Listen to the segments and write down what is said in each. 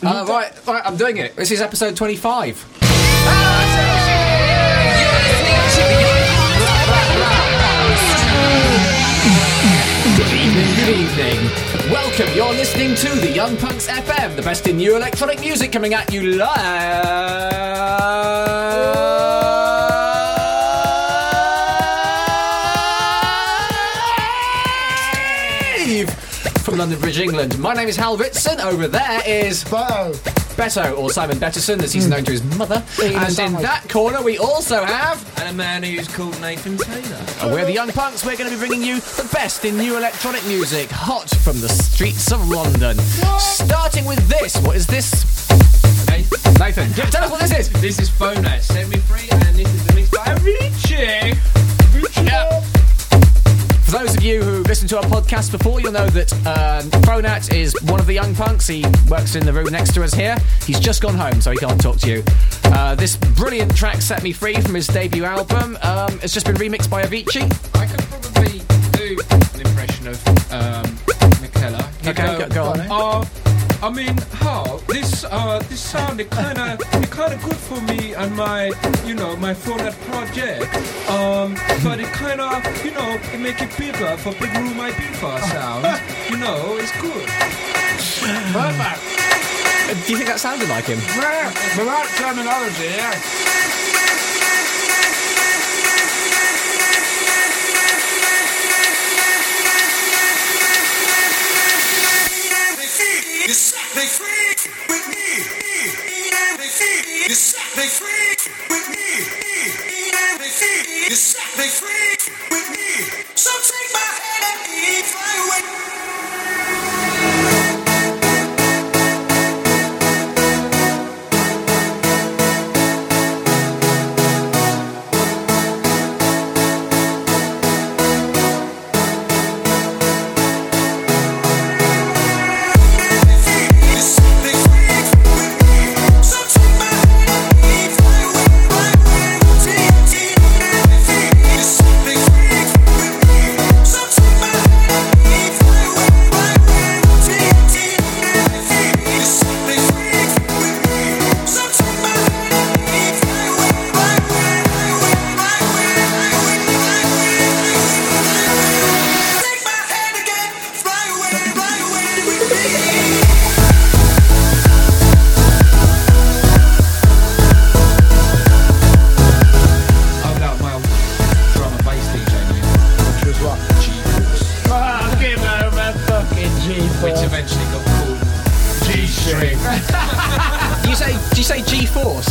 Uh, right, right, I'm doing it. This is episode 25. Good evening, good evening. Welcome, you're listening to the Young Punks FM, the best in new electronic music coming at you live London Bridge, England. My name is Hal Ritson. Over there is Bo. Betto, or Simon Betterson, as he's known to his mother. And in that corner, we also have. And a man who's called Nathan Taylor. And we're the Young Punks. We're going to be bringing you the best in new electronic music, hot from the streets of London. Starting with this. What is this? Nathan, Nathan, tell us what this is. this is Phonat, Set Me Free, and this is the mix by Richie. Yeah. For those of you who listened to our podcast before, you'll know that um, Phonat is one of the young punks. He works in the room next to us here. He's just gone home, so he can't talk to you. Uh, this brilliant track, Set Me Free, from his debut album, um, it's just been remixed by Avicii. I could probably do an impression of um. Okay, go- go on. Uh, I mean, how this uh, this sounded kind of kind of good for me and my you know my Phonat project. Um, but it kind of you know it make it bigger for big room Ibiza sound. You know, it's good. Perfect. Do you think that sounded like him? Yeah, the right terminology, yeah. Me free with me. You set me free with me. You set me free with me. So take my hand and fly away.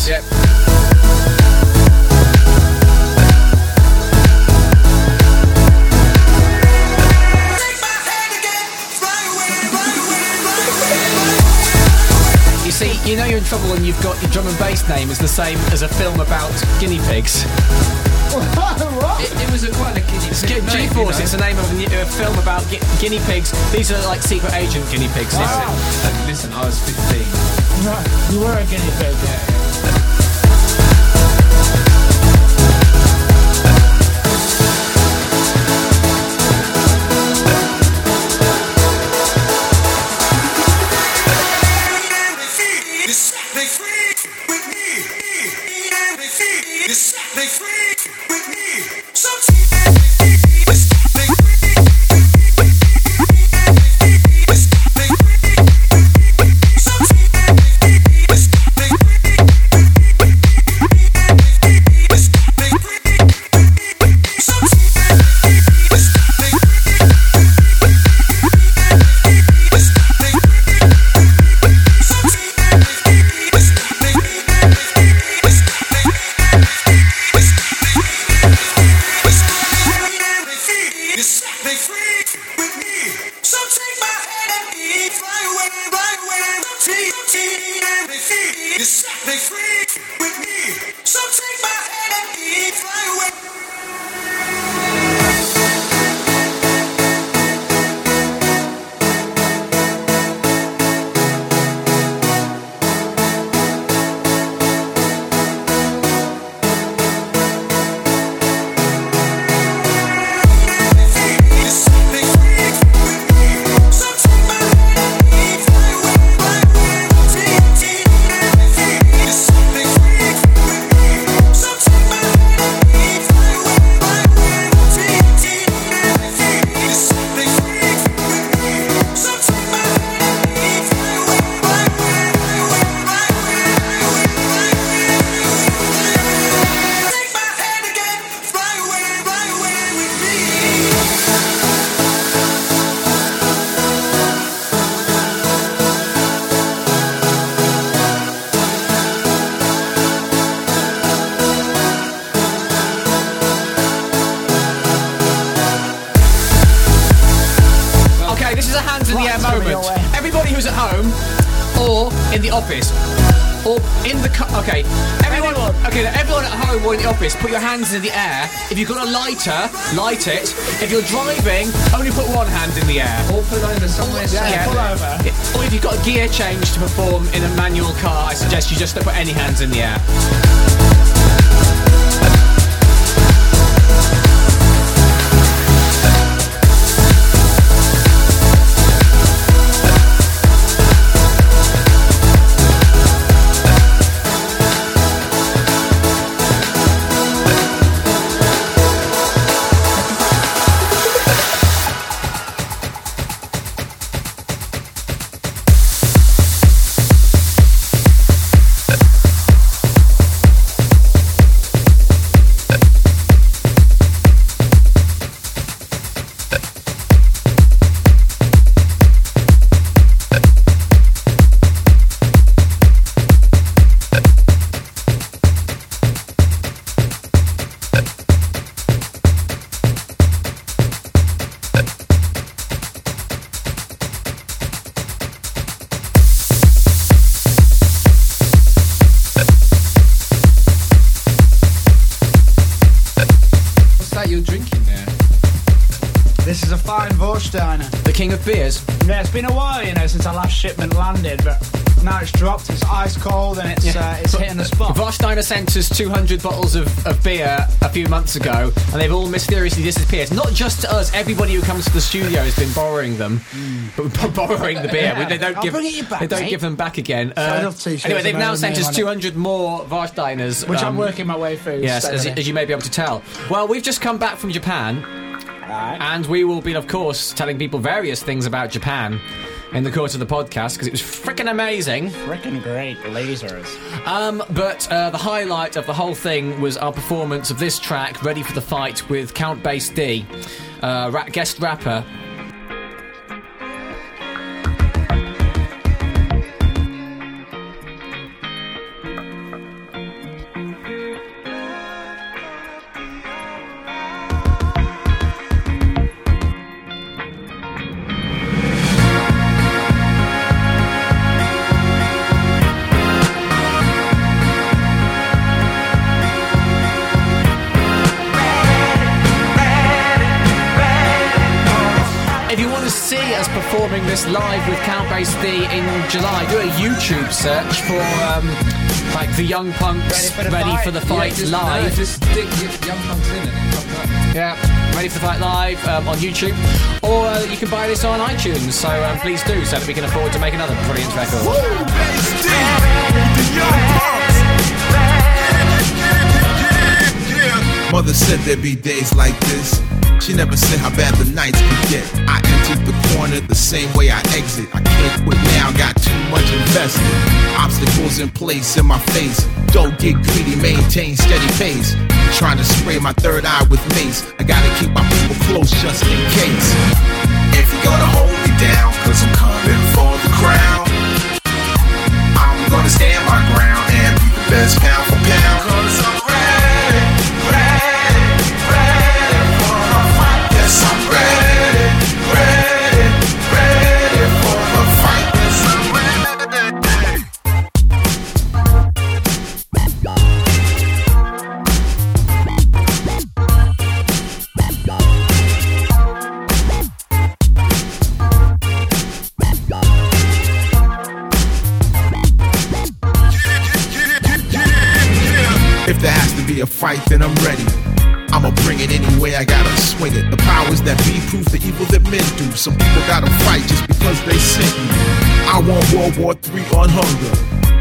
Away. You see, you know you're in trouble when you've got your drum and bass name is the same as a film about guinea pigs. what? It, it was a quite a kiddie G- name, you know. it's the name of a, new- a film about gu- guinea pigs. These are like secret agent guinea pigs. Listen, uh, listen, I was 15. Right, you were a guinea pig. You sent us 200 bottles of, of beer a few months ago, and they've all mysteriously disappeared. Not just to us, everybody who comes to the studio has been borrowing them, but b- borrowing the beer. We- They don't I'll give bring it back, they don't mate. give them back again. Uh, I love t-shirts anyway, they've with now sent us it. 200 more Warsteiners, which um, I'm working my way through. Yes, as, steadily. as you may be able to tell. Well, we've just come back from Japan, Right. and we will be, of course, telling people various things about Japan in the course of the podcast because it was freaking amazing. Freaking great lasers. Um, but uh, the highlight of the whole thing was our performance of this track, Ready for the Fight, with Count Bass D, uh, ra- guest rapper. July, do a YouTube search for um, like the Young Punks Ready for the Fight. Fight just, live. No, just stick young punks in it and it comes up. Yeah, Ready for the Fight Live um, on YouTube. Or uh, you can buy this on iTunes, so um, please do, so that we can afford to make another brilliant record. Mother said there'd be days like this. She never said how bad the nights could get. I entered the corner the same way I exit. I can't quit now, got too much invested. Obstacles in place in my face. Don't get greedy, maintain steady pace. Trying to spray my third eye with mace. I gotta keep my people close just in case. If you're gonna hold me down, cause I'm coming for the crown. I'm gonna stand my ground and be the best pound for pound. Cause I'm I gotta swing it. The powers that be proof the evil that men do. Some people gotta fight just because they sent me. I want World War III on hunger.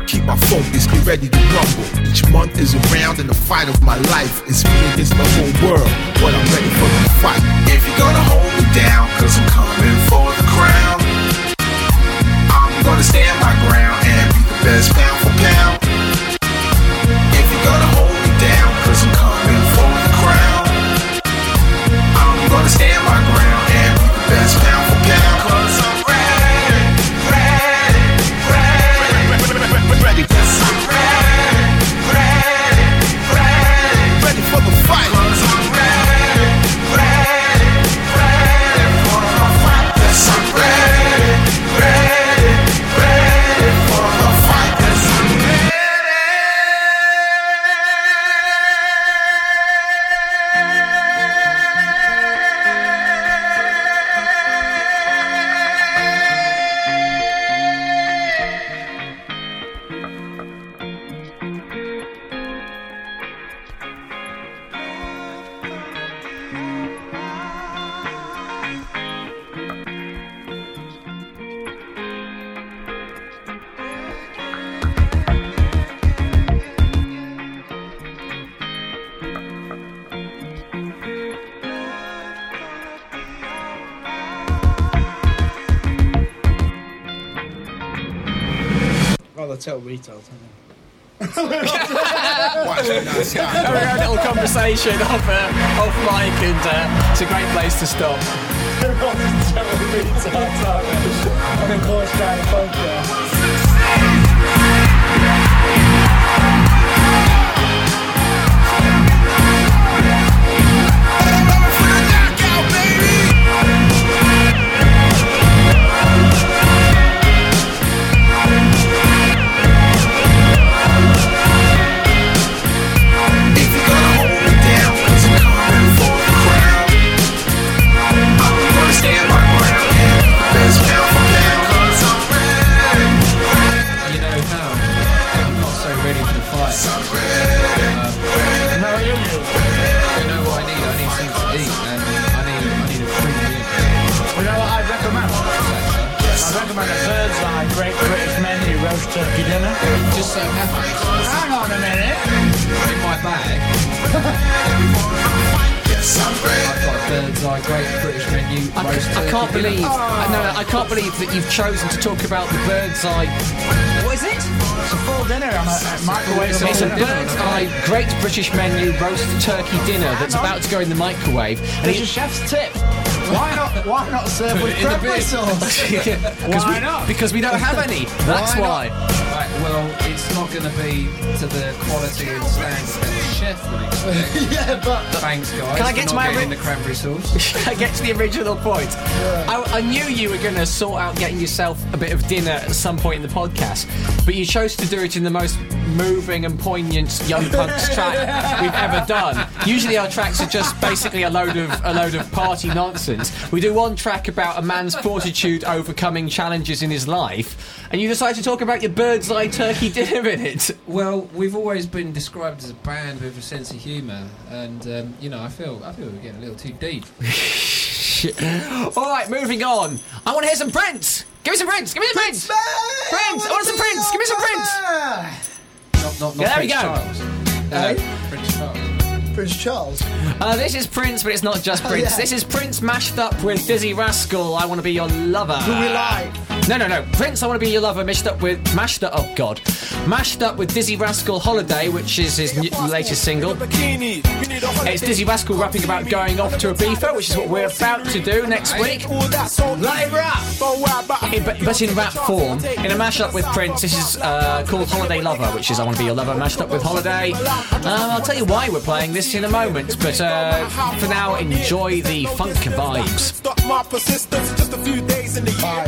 Keep my focus, be ready to rumble. Each month is around in the fight of my life It's me against the whole world. But I'm ready for the fight. If you're gonna hold me down, cause I'm coming for the crown. I'm gonna stand my ground and be the best pound for pound. Can't believe that you've chosen to talk about the bird's eye. What is it? It's a full dinner on a, a microwave. It's a It's a bird's eye Great British Menu roast turkey dinner that's about to go in the microwave. And It's a chef's tip. Why not? Why not serve with in the cranberry bin. sauce? because Why we, not? Because we don't have any. That's Why why. Right, well, it's not going to be to the quality and standard that the chef yeah, but Thanks, guys. Can I get to my ri- the cranberry sauce? I get to the original point. I, I knew you were going to sort out getting yourself a bit of dinner at some point in the podcast, but you chose to do it in the most moving and poignant Young Punks track we've ever done. Usually our tracks are just basically a load of a load of party nonsense. We do one track about a man's fortitude overcoming challenges in his life, and you decide to talk about your bird's eye turkey dinner in it. Well, we've always been described as a band with a sense of humour, and um, you know, I feel I feel we're getting a little too deep. All right, moving on. I want to hear some Prince. Give me some Prince. Give me some Prince. Prince. I want some Prince. Give me some Prince. Not, not, Yeah, there we go. Uh, Charles. Prince Charles. Uh, this is Prince, but it's not just Prince. yeah. This is Prince mashed up with Dizzee Rascal. I want to be your lover. Who we like? No, no, no. Prince, I want to be your lover. Mashed up with mashed up. Oh God, mashed up with Dizzee Rascal Holiday, which is his new, latest single. It's Dizzee Rascal rapping about going off to Ibiza, which is what we're about to do next week. Live rap. In- but, but in rap form, in a mashup with Prince, this is uh, called Holiday Lover, which is I Want to Be Your Lover, mashed up with Holiday. Um, I'll tell you why we're playing this in a moment, but uh, for now, enjoy the funk vibes.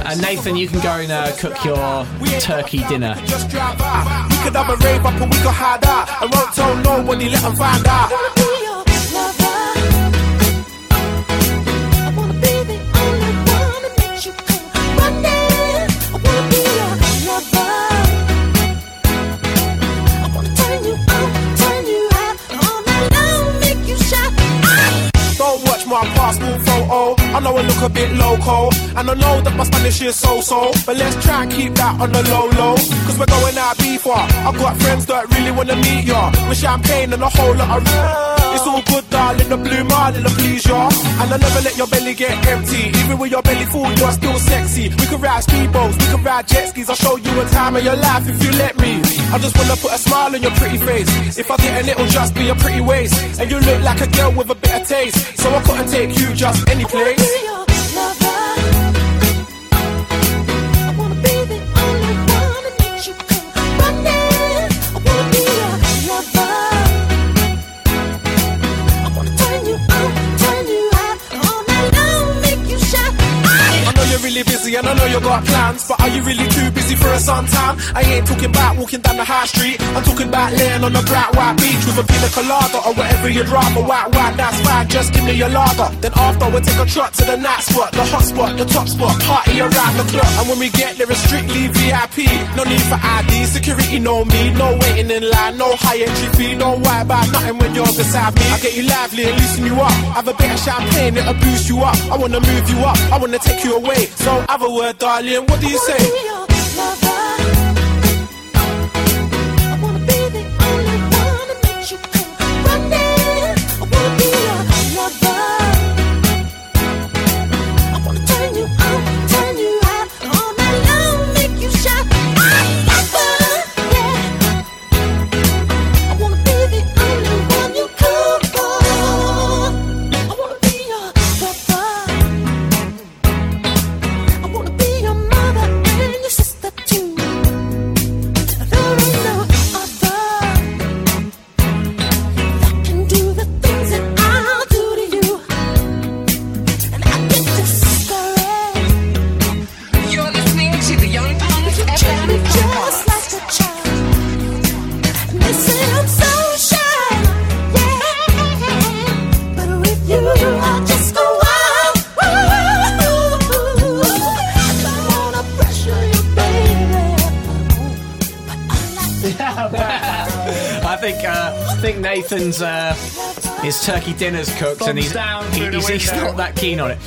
And Nathan, you can go and uh, cook your turkey dinner. We could have a rave up and we could hide out. I won't tell nobody, let them find out. Watch my passport photo. I know I look a bit loco. And I know that my Spanish is so so. But let's try and keep that on the low low. Cause we're going out before. I've got friends that really wanna meet ya. With champagne and a whole lot of It's all good, darling. The blue marlin will please ya. And I never let your belly get empty. Even with your belly full, you're still sexy. We can ride speedboats, we can ride jet skis. I'll show you a time of your life if you let me. I just wanna put a smile on your pretty face. If I in, it'll just be a pretty waist. And you look like a girl with a bit of taste. So I couldn't take you just any place. Be your really busy and I know you got plans, but are you really too busy for a suntan? I ain't talking about walking down the high street. I'm talking about laying on a bright white beach with a pina colada or whatever you'd rather. White wine, that's fine. Just give me your lager. Then after we'll take a trot to the night spot, the hot spot, the top spot, party around the clock. And when we get there, it's strictly VIP. No need for ID, security know me. No waiting in line, no high entry fee, no white bar, nothing when you're beside me. I get you lively and loosen you up. Have a bit of champagne, it'll boost you up. I wanna move you up, I wanna take you away. So have a word, darling. What do you say? Turkey dinner's cooked and he's, down he, he's, he's not that keen on it.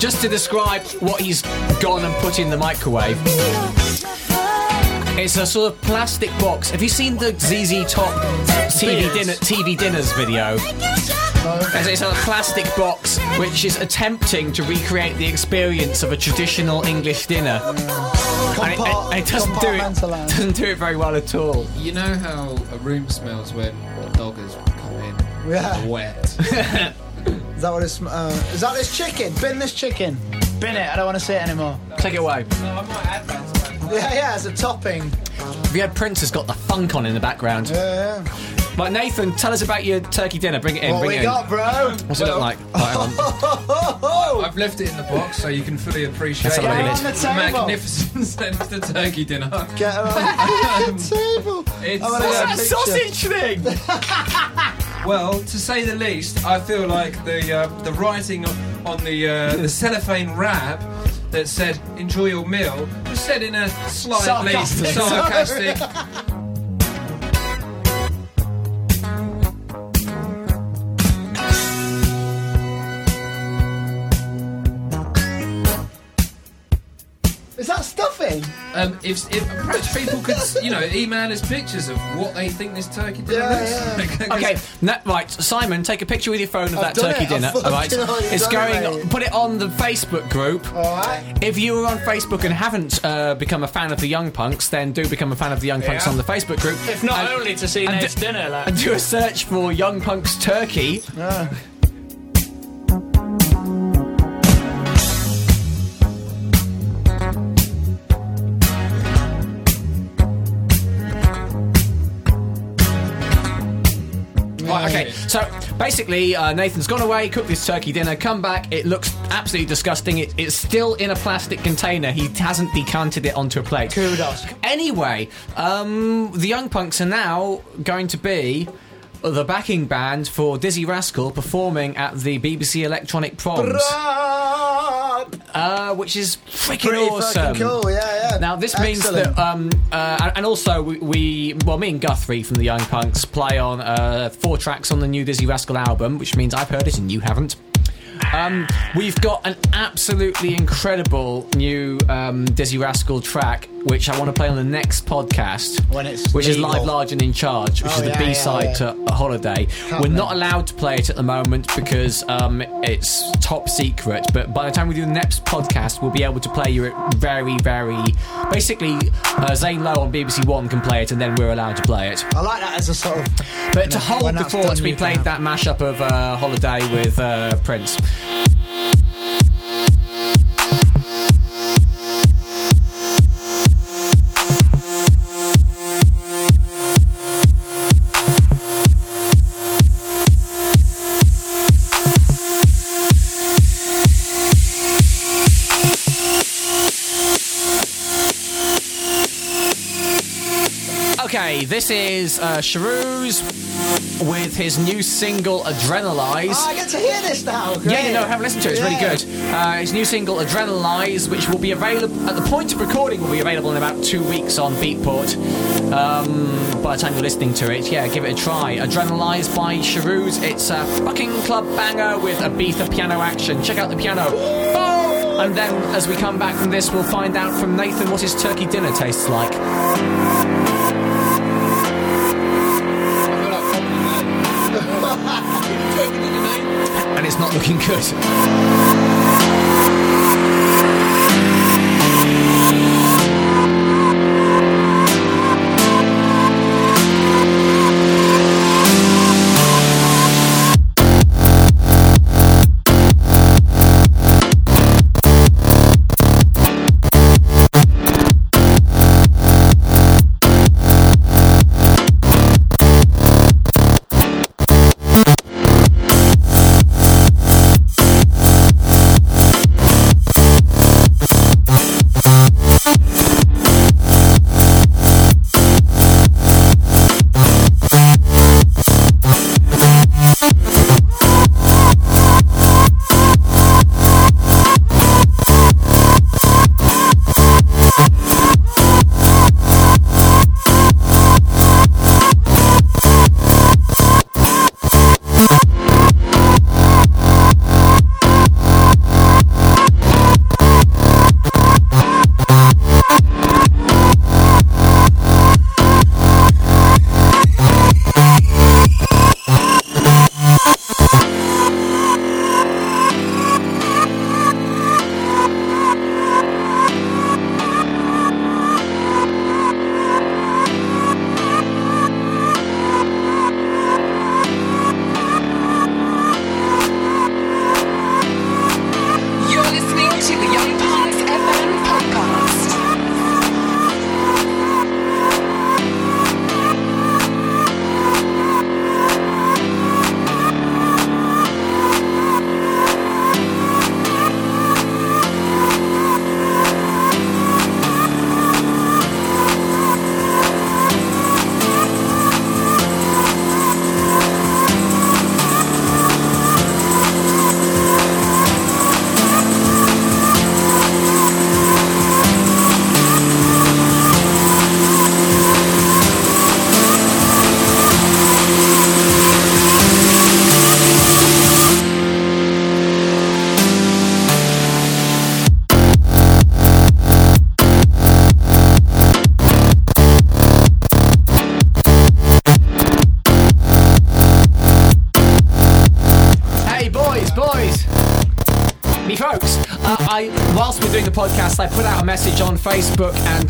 Just to describe what he's gone and put in the microwave. It's a sort of plastic box. Have you seen the ZZ Top TV dinner TV dinners video? It's it's a plastic box which is attempting to recreate the experience of a traditional English dinner. And it, and it doesn't do it doesn't do it very well at all. You know how a room smells when a dog has come in Yeah. wet. Is that what it's? Uh, is that this chicken? Bin this chicken. Bin it. I don't want to see it anymore. Take it away. no, I might add that Yeah, yeah, as a topping. Have you had Prince has got the funk on in the background? Yeah, yeah. Right, Nathan, tell us about your turkey dinner. Bring it in. What bring we it in. Got, bro? What's it look like? Right. I've left it in the box so you can fully appreciate Let's the look at. On the table. magnificence of the turkey dinner. Get her on the table. It's, I wanna see a Sausage thing. Well, to say the least, I feel like the uh, the writing on- the uh, the cellophane wrap that said "Enjoy your meal" was said in a slightly Sarcastic. sarcastic. that? Um, if, if perhaps people could, you know, email us pictures of what they think this turkey dinner Yeah, looks yeah. like. 'Cause Okay, na- right, Simon, take a picture with your phone of I've that turkey it, dinner. fucking All right, it's done it, going. Put it on the Facebook group. All right. If you are on Facebook and haven't uh, become a fan of the Young Punks, then do become a fan of the Young Punks Yeah. on the Facebook group. If not And- only to see and d- dinner, like. and do a search for Young Punks Turkey. Yeah. Okay, so basically, uh, Nathan's gone away, cooked this turkey dinner, come back. It looks absolutely disgusting. It, it's still in a plastic container. He hasn't decanted it onto a plate. Kudos. Anyway, um, the Young Punks are now going to be the backing band for Dizzee Rascal performing at the BBC Electronic Proms, Up. uh, which is freaking Pretty awesome. cool. Yeah, yeah. Now this means that, um, uh, and also we, we, well, me and Guthrie from the Young Punks play on uh, four tracks on the new Dizzee Rascal album, which means I've heard it and you haven't. Um, we've got an absolutely incredible new um, Dizzee Rascal track, which I want to play on the next podcast, When it's which is. Live, Large and in Charge, which Oh, is the yeah, B side yeah, to a Holiday. We're Can't not allowed to play it at the moment because um, it's top secret. But by the time we do the next podcast, we'll be able to play you it very, very. Basically, uh, Zane Lowe on BBC One can play it, and then we're allowed to play it. I like that as a sort of. But to know, hold the fort, we played that mashup of uh, Holiday with uh, Prince. This is uh, Sharooz with his new single Adrenalize. Oh, I get to hear this now. Great. Yeah, you know, have a listen to it. It's really good. Uh, his new single, Adrenalize, which will be available at the point of recording, will be available in about two weeks on Beatport. Um, by the time you're listening to it, yeah, give it a try. Adrenalize by Sharooz. It's a fucking club banger with Ibiza piano action. Check out the piano. Oh! And then, as we come back from this, we'll find out from Nathan what his turkey dinner tastes like. Not looking good.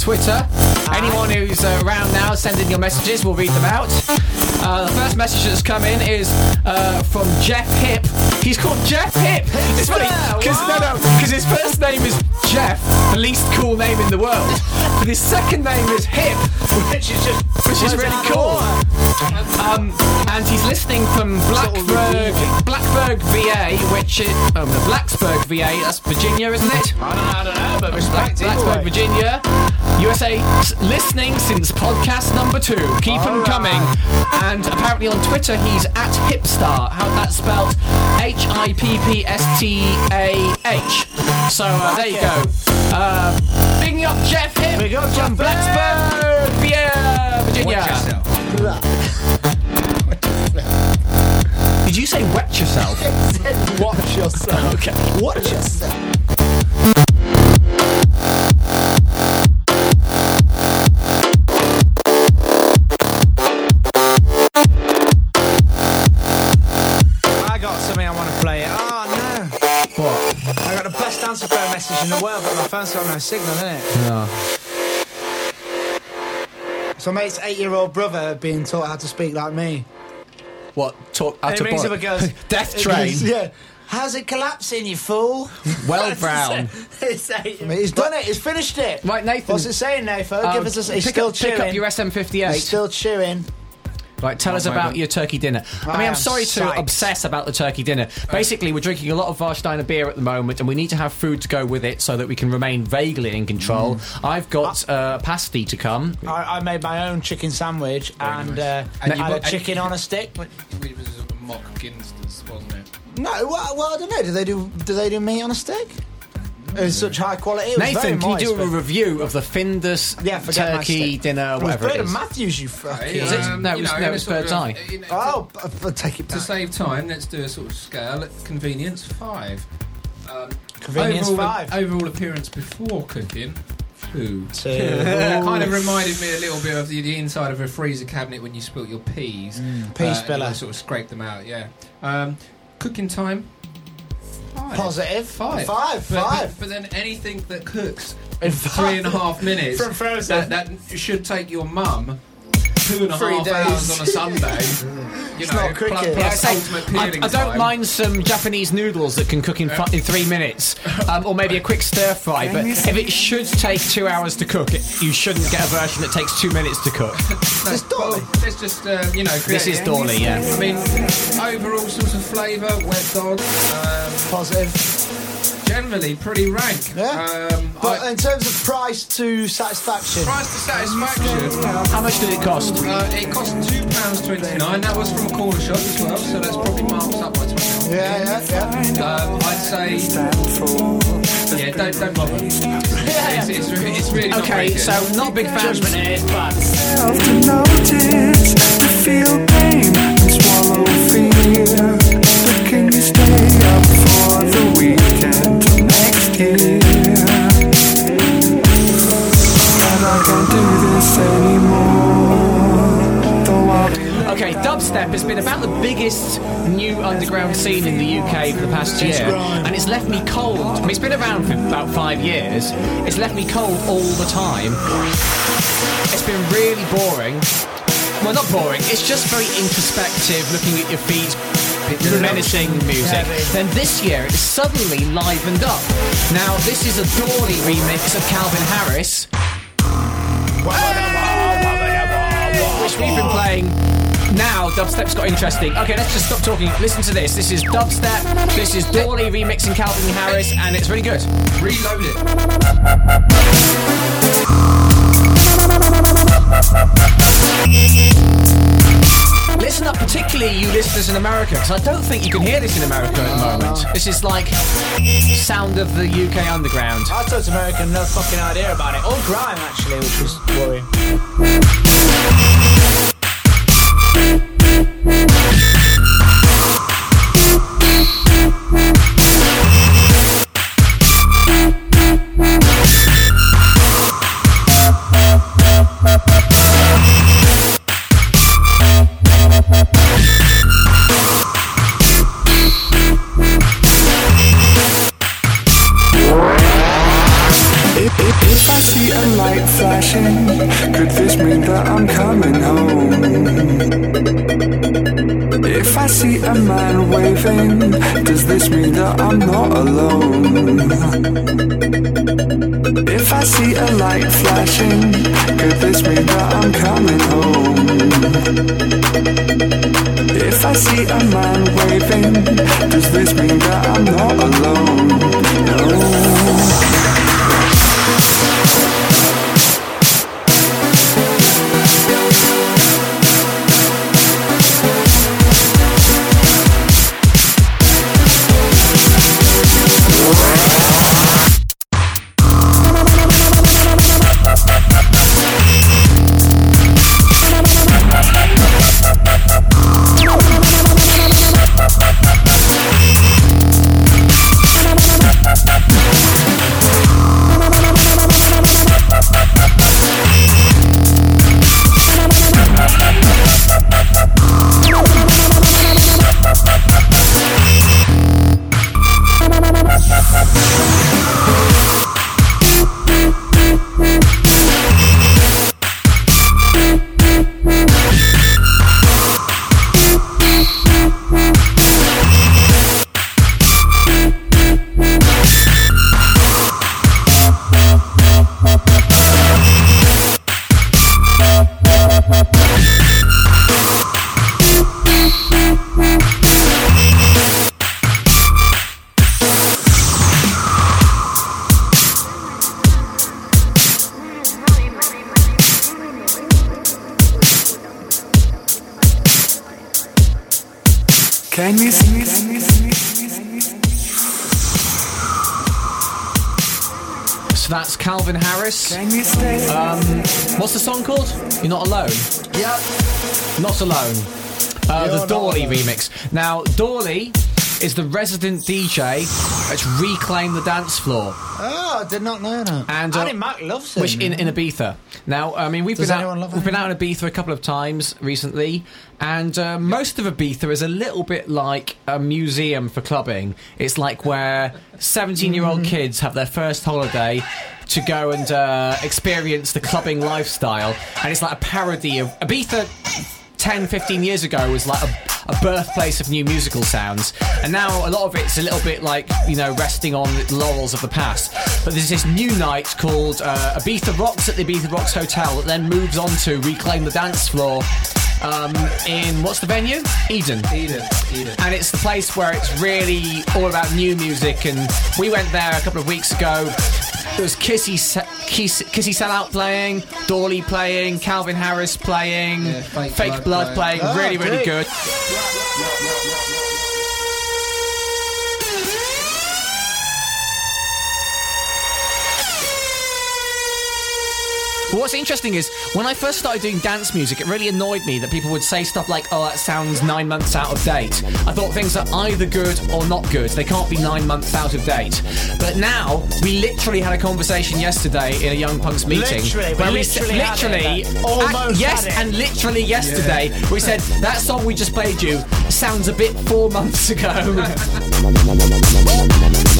Twitter. Anyone who's uh, around now, send in your messages. We'll read them out. Second name is Hip, which is just which is really cool. Um, and he's listening from Blackburg, Blackburg, VA, which is oh, no, Blacksburg, VA. That's Virginia, isn't it? I don't know, I don't know, but respect either Blacksburg, way. Virginia, USA. Listening since podcast number two. Keep them coming. And apparently on Twitter he's at Hipstar. How that's spelled? H I P P S T A H. So uh, there you go. Uh, bigging up Jeff Hip. Big up, Jeff from Blacksburg, VA, Virginia. Watch yourself. Did you say wet yourself? Watch yourself. okay. Watch yourself. In the world, but my phone's got no signal in it. No. So mate's eight-year-old brother being taught how to speak like me. What? Talk out And to it rings boy. up and goes, Death train. yeah. How's it collapsing, you fool? Well, Brown. it's eight. He's done it. He's finished it. Right, Nathan. What's it saying, Nathan? Um, Give us a. He's still up, chewing. Pick up your SM58. He's still chewing. Right, tell us about your turkey dinner. I mean, I I'm am sorry to obsess about the turkey dinner. Basically, we're drinking a lot of Warsteiner beer at the moment, and we need to have food to go with it so that we can remain vaguely in control. I've got uh, pasty to come. I, I made my own chicken sandwich and, uh, And you had a chicken on a stick. It was a mock Ginsters, wasn't it? No, well, well, I don't know. Do they do? Do they do meat on a stick? It was such high quality. It Nathan, can you do a review of the Findus Yeah, turkey dinner, It was whatever it Bird is? and Matthews, you fucking. Is it? No, it you was- know, no, it a was sort Bird's of- Eye. in- Oh, I'll, I'll take it To save time, let's do a sort of scale. Convenience, five. Um, Convenience overall, five. Overall appearance before cooking, two. Two. kind of reminded me a little bit of the, the inside of a freezer cabinet when you spilt your peas. Mm, pea Uh, spiller. you Sort of scrape them out, yeah. Um, cooking time, five. Positive. Five. Five. But, Five. But, but then anything that cooks In in three and a half minutes, From frozen. that, that should take your mum two and a Three half days. hours on a Sunday. you know, not cricket. plus, Yeah, Yeah, say, ultimate I, I don't time. mind some Japanese noodles that can cook in, fu- in three minutes, um, or maybe a quick stir fry. But if it should take two hours to cook, it, you shouldn't get a version that takes two minutes to cook. No, It's Dolly. well, It's just, uh, you know, This is creative. Dolly, yeah. I mean, overall sort of flavour, wet dog, um, Positive. Generally pretty rank. Yeah. Um, But I, in terms of price to satisfaction, price to satisfaction, How much did it cost? uh, it cost two pounds twenty nine. That was from a corner shop as well, so that's probably marked up by twenty. yeah, yeah, yeah. Um, I'd say, yeah, don't, don't bother. It's, it's, re- it's really not very Okay, good. so not a big fan. but biggest new underground scene in the UK for the past year, and it's left me cold. I mean, it's been around for about five years. It's left me cold all the time. It's been really boring. Well, not boring. It's just very introspective, looking at your feet, menacing music. Then this year, it's suddenly livened up. Now, this is a Dawley remix of Calvin Harris, which we've been playing. Now, dubstep's got interesting. Okay, let's just stop talking. Listen to this. This is dubstep. This is Dawley remixing Calvin Harris, and it's really good. Reload it. Listen up, particularly you listeners in America, because I don't think you can hear this in America at the moment. This is like sound of the UK underground. I told American no fucking idea about it. All grime actually, which was worrying. You're Not Alone? Yeah. Not Alone. Uh, the Doorly remix. Now, Doorly is the resident DJ that's reclaimed the dance floor. Oh, I did not know that. And, uh, Annie Mac loves him. Which in, in Ibiza. Now, I mean, we've Does been out, we've been out in Ibiza a couple of times recently, and uh, most of Ibiza is a little bit like a museum for clubbing. It's like where seventeen-year-old Mm. kids have their first holiday to go and uh, experience the clubbing lifestyle, and it's like a parody of Ibiza. 10, 15 years ago was like a, a birthplace of new musical sounds. And now a lot of it's a little bit like, you know, resting on the laurels of the past. But there's this new night called uh, Ibiza Rocks at the Ibiza Rocks Hotel that then moves on to Reclaim the Dance Floor um, in, what's the venue? Eden. Eden, Eden. And it's the place where it's really all about new music. And we went there a couple of weeks ago. There was Kissy, Se- Kiss, Kissy Sellout playing, Doorly playing, Calvin Harris playing, Yeah, Fake, Fake Blood, Blood playing. playing. really, Oh, really great. good. But what's interesting is when I first started doing dance music, it really annoyed me that people would say stuff like, "Oh, that sounds nine months out of date." I thought things are either good or not good. They can't be nine months out of date. But now we literally had a conversation yesterday in a Young Punks meeting Literally, where we literally it. literally, Almost yes, and literally yesterday we said that song we just played you sounds a bit four months ago.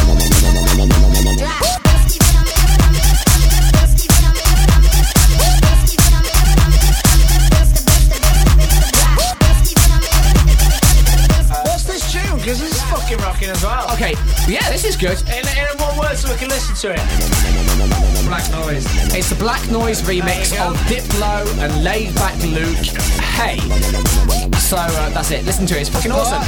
Because this is fucking rocking as well. okay, yeah, this is good. In, in one word so we can listen to it. Black noise. It's the Black Noise remix of Diplo and Laid Back Luke. Hey. So uh, that's it. Listen to it. It's fucking awesome.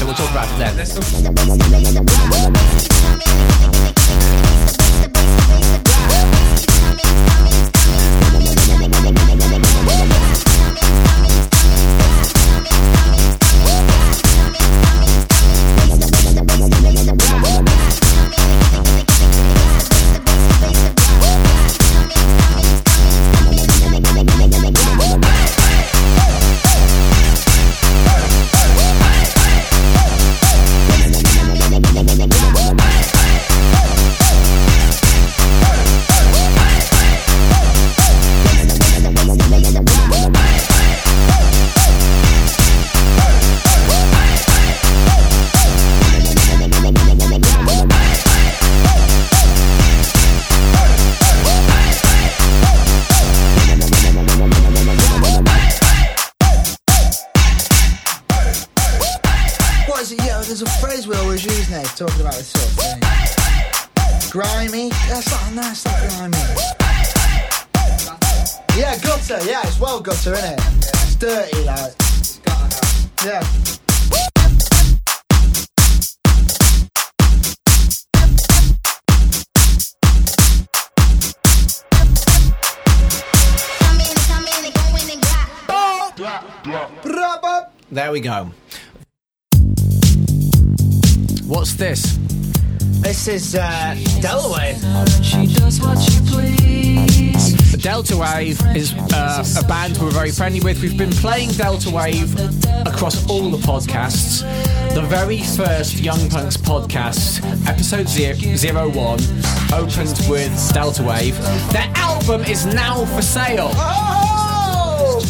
So we'll talk about it then. wave across all the podcasts. The very first Young Punks podcast, episode zero, zero 01, opened with Delta Wave. Their album is now for sale. Oh!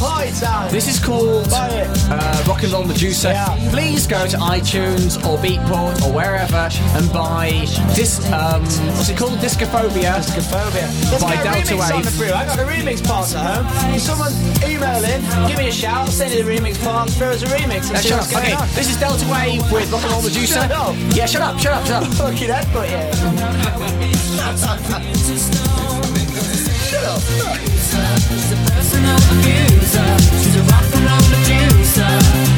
party time. This is called uh, Rockin' and the Medusa. Yeah. Please go to iTunes or Beatport or wherever and buy this. Um, what's it called? Discophobia. Discophobia. Let's by get Delta Wave. I got a remix part at home. Someone email in, give me a shout, send you the remix part, throw us a remix. And uh, yeah, okay, on. this is Delta Wave with Rockin' and the Medusa. Shut up. Yeah, shut up, shut up, shut up. Fucking headbutt, yeah. shut up. Shut up. She's a rock and roll medusa.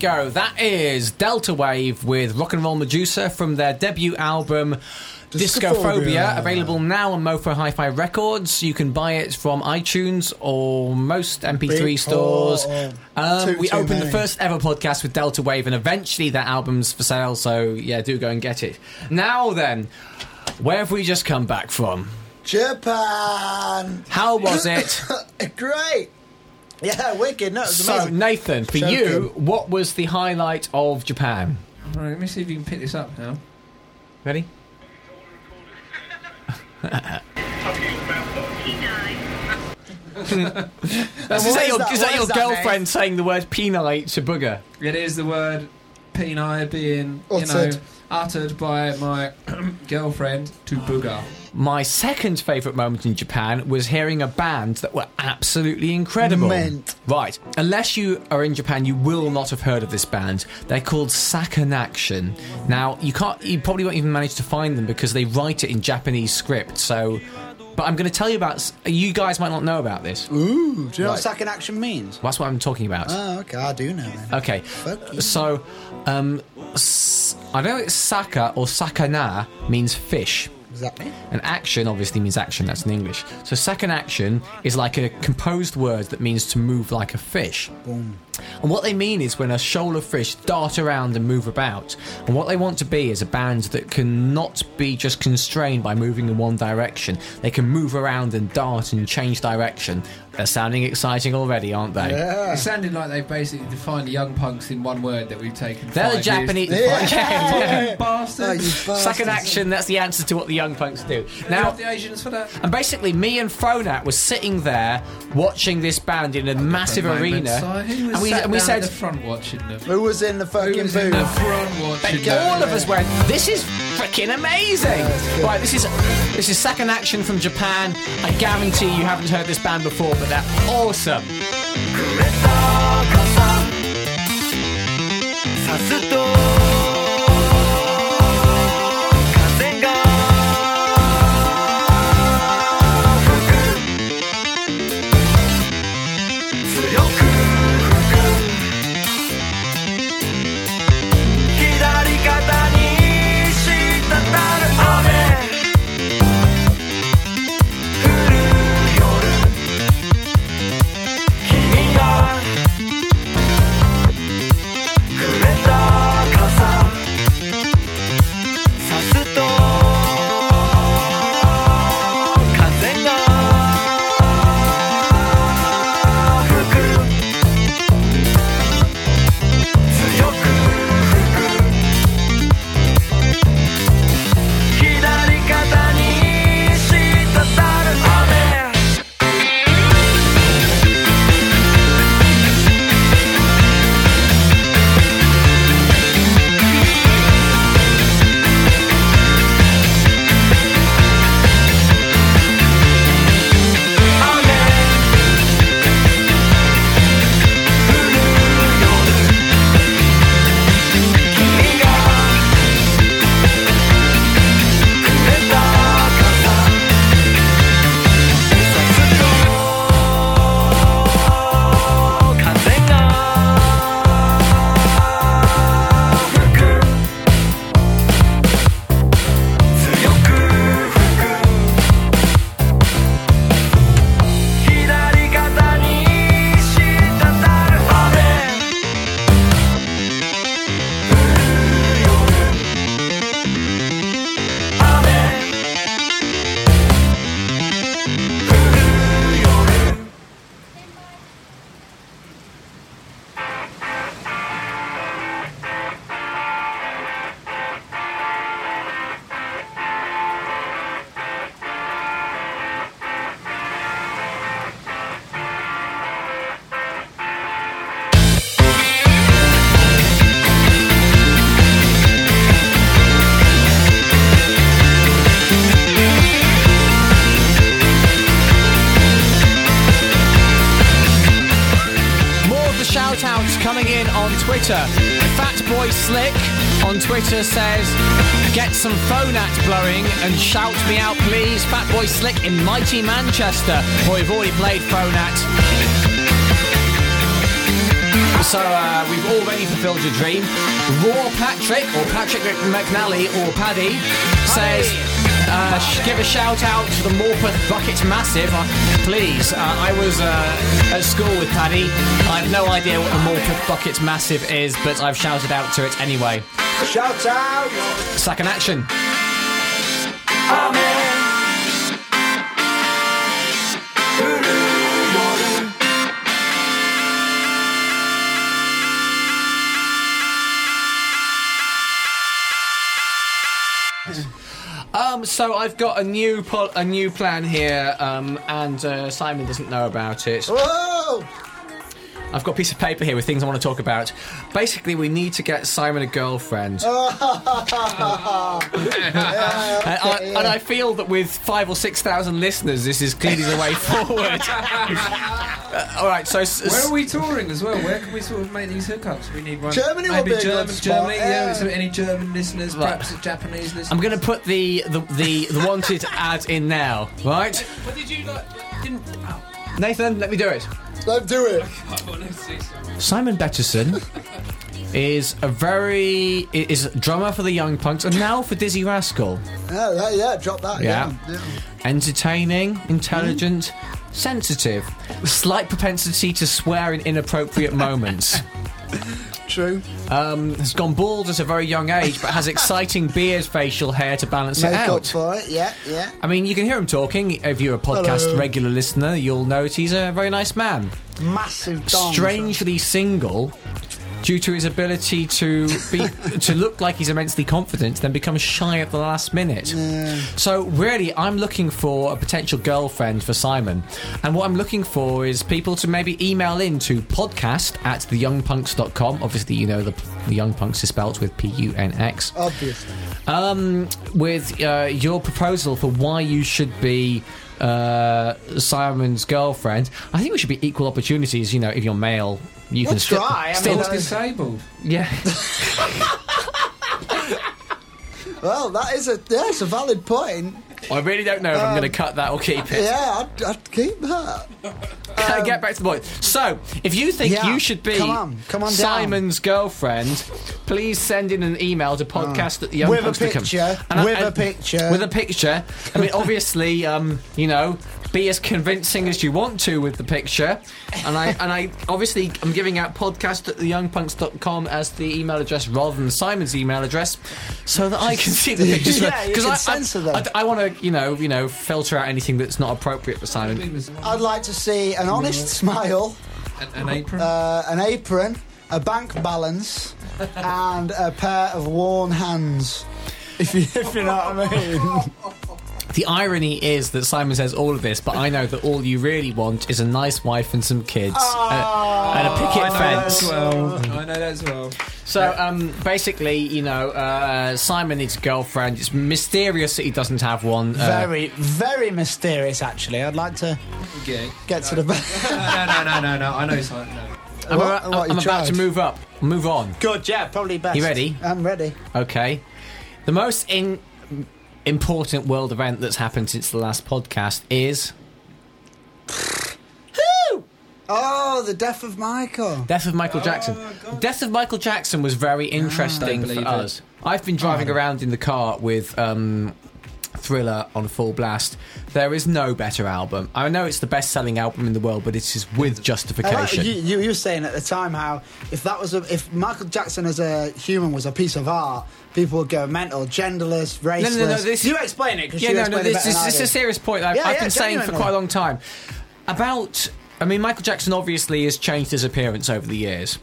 Go, there you go. That is Delta Wave with Rock and Roll Medusa from their debut album. Discophobia, available now on Mofo Hi-Fi Records. You can buy it from iTunes or most MP3 Big- stores. um, too- we too opened the first ever podcast with Delta Wave, and eventually that album's for sale. So yeah, do go and get it. Now then, where have we just come back from? Japan. How was it? Great. Yeah, wicked. No, so amazing. Nathan, for Shocking. you, what was the highlight of Japan? Right, let me see if you can pick this up now. Ready? That's, is what that is your, that? is that your is that, girlfriend mate? saying the word penite to booger? It is the word penile being, you know, Uttered. uttered by my girlfriend to booger. My second favourite moment in Japan was hearing a band that were absolutely incredible. Mint. Right. Unless you are in Japan, you will not have heard of this band. They're called Sakanaction. Now, you can't you probably won't even manage to find them because they write it in Japanese script. So but I'm going to tell you about you guys might not know about this. Ooh, do you know what Sakanaction means? That's what I'm talking about. Oh, okay, I do know then. Okay. So, um, I know it's Saka or Sakana means fish. Mean? And action obviously means action, that's in English. So, Sakanaction is like a composed word that means to move like a fish. Boom. And what they mean is when a shoal of fish dart around and move about. And what they want to be is a band that can not be just constrained by moving in one direction. They can move around and dart and change direction. They're sounding exciting already, aren't they? Yeah. It sounded like they've basically defined the young punks in one word that we've taken. They're the Japanese. to define. Yeah, yeah. Bastards. Oh, you bastards. Sakanaction, that's the answer to what the young punks do. Now Now, the Asians for that. and basically, me and Phonat were sitting there watching this band in a massive arena. Si. Who was and we, sat and we down said, the front watching them. Who was in the Who fucking was in the front watching them? all of us went, this is freaking amazing. Right, this is this is Sakanaction from Japan. I guarantee you haven't heard this band before, but they're awesome. Slick in mighty Manchester. Boy, we've already played Phonat. So uh, we've already fulfilled your dream. Raw Patrick, or Patrick McNally, or Paddy, says, uh, sh- give a shout out to the Morpeth Bucket Massive. Uh, please, uh, I was uh, at school with Paddy. I have no idea what the Morpeth Bucket Massive is, but I've shouted out to it anyway. Shout out! Sakanaction. Um, so I've got a new pol- a new plan here, um, and uh, Simon doesn't know about it. Whoa! I've got a piece of paper here with things I want to talk about. Basically, we need to get Simon a girlfriend. Oh, and, I, and I feel that with five or six thousand listeners, this is clearly the way forward. Uh, all right, so s- Where are we touring as well? Where can we sort of make these hookups? We need one. Germany will Maybe be a German, good spot, Germany. Yeah. yeah. So any German listeners, Right. perhaps Japanese listeners. I'm going to put the, the, the, the wanted ad in now, right? But did you like? Didn't? Oh, Nathan, let me do it. Let's do it. I want to see some. Simon Betterson is a very is a drummer for the Young Punks and now for Dizzee Rascal. Yeah, yeah, yeah, drop that. Yeah. Entertaining, intelligent, sensitive, slight propensity to swear in inappropriate moments. True. Um, has gone bald at a very young age, but has exciting beard facial hair to balance it Make up out. for it. Yeah, yeah. I mean, you can hear him talking. If you're a podcast Hello. regular listener, you'll know he's a very nice man. Massive dong. Strangely single, due to his ability to be to look like he's immensely confident, then become shy at the last minute. So really, I'm looking for a potential girlfriend for Simon, and what I'm looking for is people to maybe email in to podcast at theyoungpunks.com. Obviously, you know the, the Young Punks is spelt with P U N X Obviously. um, with uh, your proposal for why you should be uh, Simon's girlfriend. I think we should be equal opportunities. You know, if you're male, you We'll can still, try, still mean, Who's I- disabled? yeah. Well, that is a yeah, it's a valid point. I really don't know if I'm going to cut that or keep it. Yeah, I'd, I'd keep that. I get back to the point? So, if you think Yeah, you should be come on, come on down. Simon's girlfriend, please send in an email to podcast at the young With a Punks dot com. picture, I- with a picture. With a picture. I mean, obviously, um, you know, be as convincing as you want to with the picture. And I and I obviously I'm giving out podcast at theyoungpunks.com as the email address rather than Simon's email address, so that I can see the pictures. Yeah, you can I, censor them. I, want to, you know, you know, filter out anything that's not appropriate for Simon. I'd like to see an honest smile, An, an apron. uh, an apron, a bank balance, and a pair of worn hands. If you, if you know what I mean. The irony is that Simon says all of this, but I know that all you really want is a nice wife and some kids uh, and a picket I know fence. as well. I know that as well. So um, basically, you know, uh, Simon needs a girlfriend. It's mysterious that he doesn't have one. Uh, Very, very mysterious, actually. I'd like to Okay. Get to the back. no, no, no, no, no. I know it's like no. I'm, What? about- What, I'm about to move up. Move on. Good, yeah, probably best. You ready? I'm ready. Okay. The most in, important world event that's happened since the last podcast is Oh, the death of Michael. Death of Michael Jackson. Death of Michael Jackson was very interesting for believe us. I've been driving around in the car with um, Thriller on full blast. There is no better album. I know it's the best-selling album in the world, but it is with like- justification. you, you, you were saying at the time how if that was a, if Michael Jackson as a human was a piece of art, people would go mental, genderless, raceless. no, no, no. this- you explain it because yeah, you no, no, this, this, this is a serious point I've, Yeah, I've yeah, been saying for quite a long time. About, I mean, Michael Jackson obviously has changed his appearance over the years.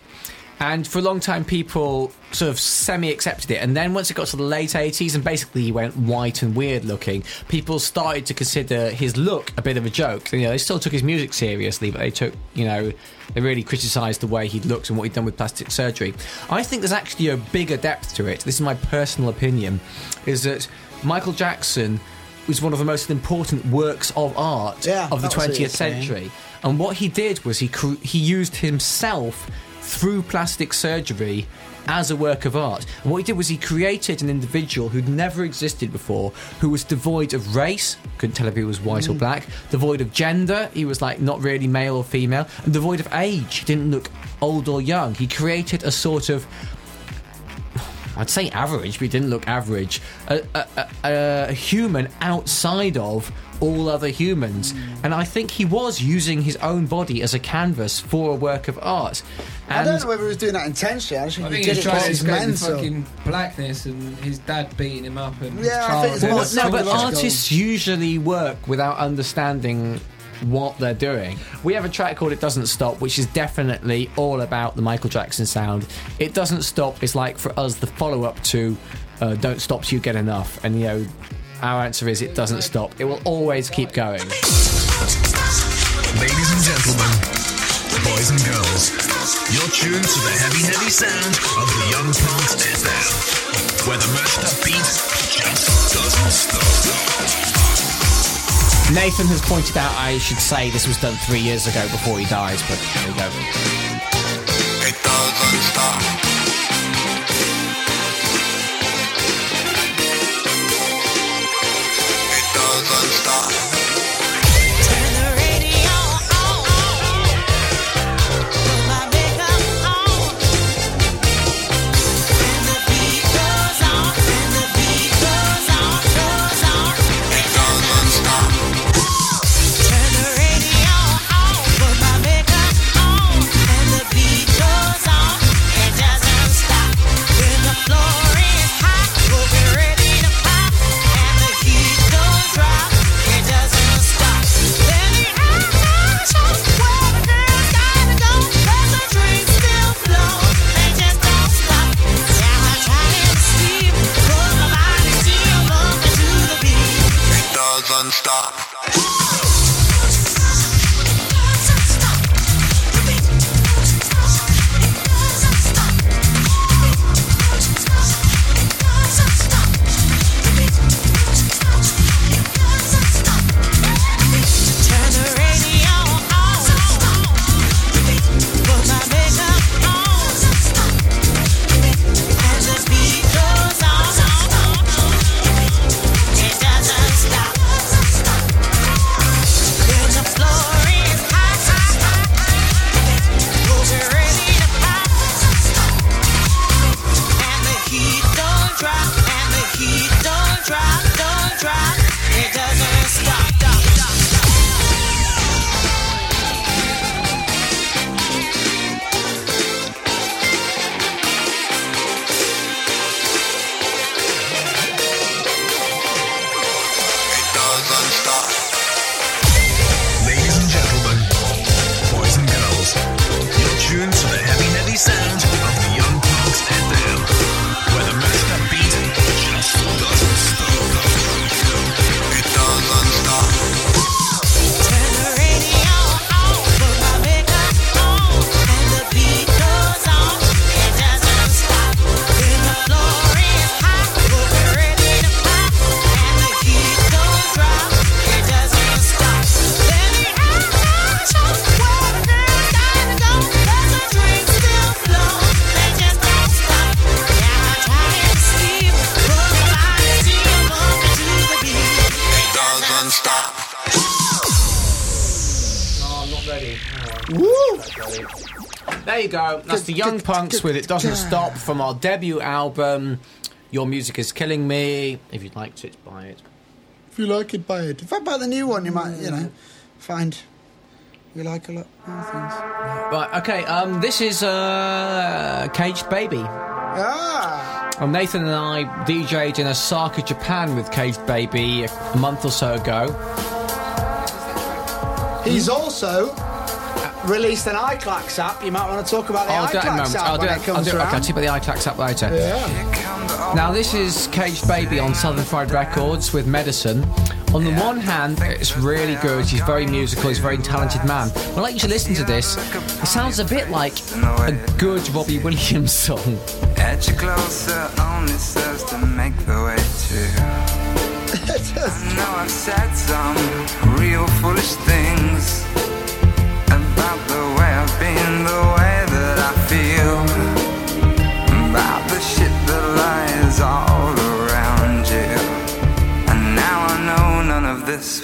And for a long time, people sort of semi accepted it. And then once it got to the late 80s and basically he went white and weird looking, people started to consider his look a bit of a joke. You know, they still took his music seriously, but they took, you know, they really criticised the way he'd looked and what he'd done with plastic surgery. I think there's actually a bigger depth to it. This is my personal opinion, is that Michael Jackson was one of the most important works of art Yeah, of the that was what 20th you're saying. century. And what he did was he cr- he used himself through plastic surgery as a work of art. And what he did was he created an individual who'd never existed before, who was devoid of race, couldn't tell if he was white or Mm. black, devoid of gender, he was like not really male or female, and devoid of age. He didn't look old or young. He created a sort of I'd say average, but he didn't look average. A, a, a, a human outside of all other humans. And I think he was using his own body as a canvas for a work of art. I don't know whether he was doing that intentionally. I just think, I he think did he's it trying to he's escape the mental. fucking blackness and his dad beating him up and Yeah, I child. think it's more- no, but artists usually work without understanding what they're doing. We have a track called It Doesn't Stop, which is definitely all about the Michael Jackson sound. It Doesn't Stop is like for us the follow up to uh, Don't Stop Till You Get Enough. And, you know, our answer is It Doesn't Stop. It will always keep going. Ladies and gentlemen, boys and girls, you're tuned to the heavy, heavy sound of the Young Punks FM, where the mashed up beat just doesn't stop. Nathan has pointed out I should say this was done three years ago before he dies, but there we go. It doesn't stop. Doesn't Young Punks with It Doesn't Stop from our debut album. Your music is killing me. If you'd like to, buy it. If you like it, buy it. If I buy the new one, you might, you know, find you like a lot more things. Right, okay, um, this is uh, Caged Baby. Ah! Um, Nathan and I DJ'd in Osaka, Japan with Caged Baby a month or so ago. He's also released an iClax app. You might want to talk about the I'll do that in a iClax app I'll do when that. it comes I'll do it. Okay, around. I'll tip the iClax up later. Yeah. Now, this is Caged Baby on Southern Fried Records with Medicine. On the one hand, it's really good. He's very musical. He's a very talented man. When I like you to listen to this, it sounds a bit like a good Robbie Williams song. Edge closer only serves to make the way to.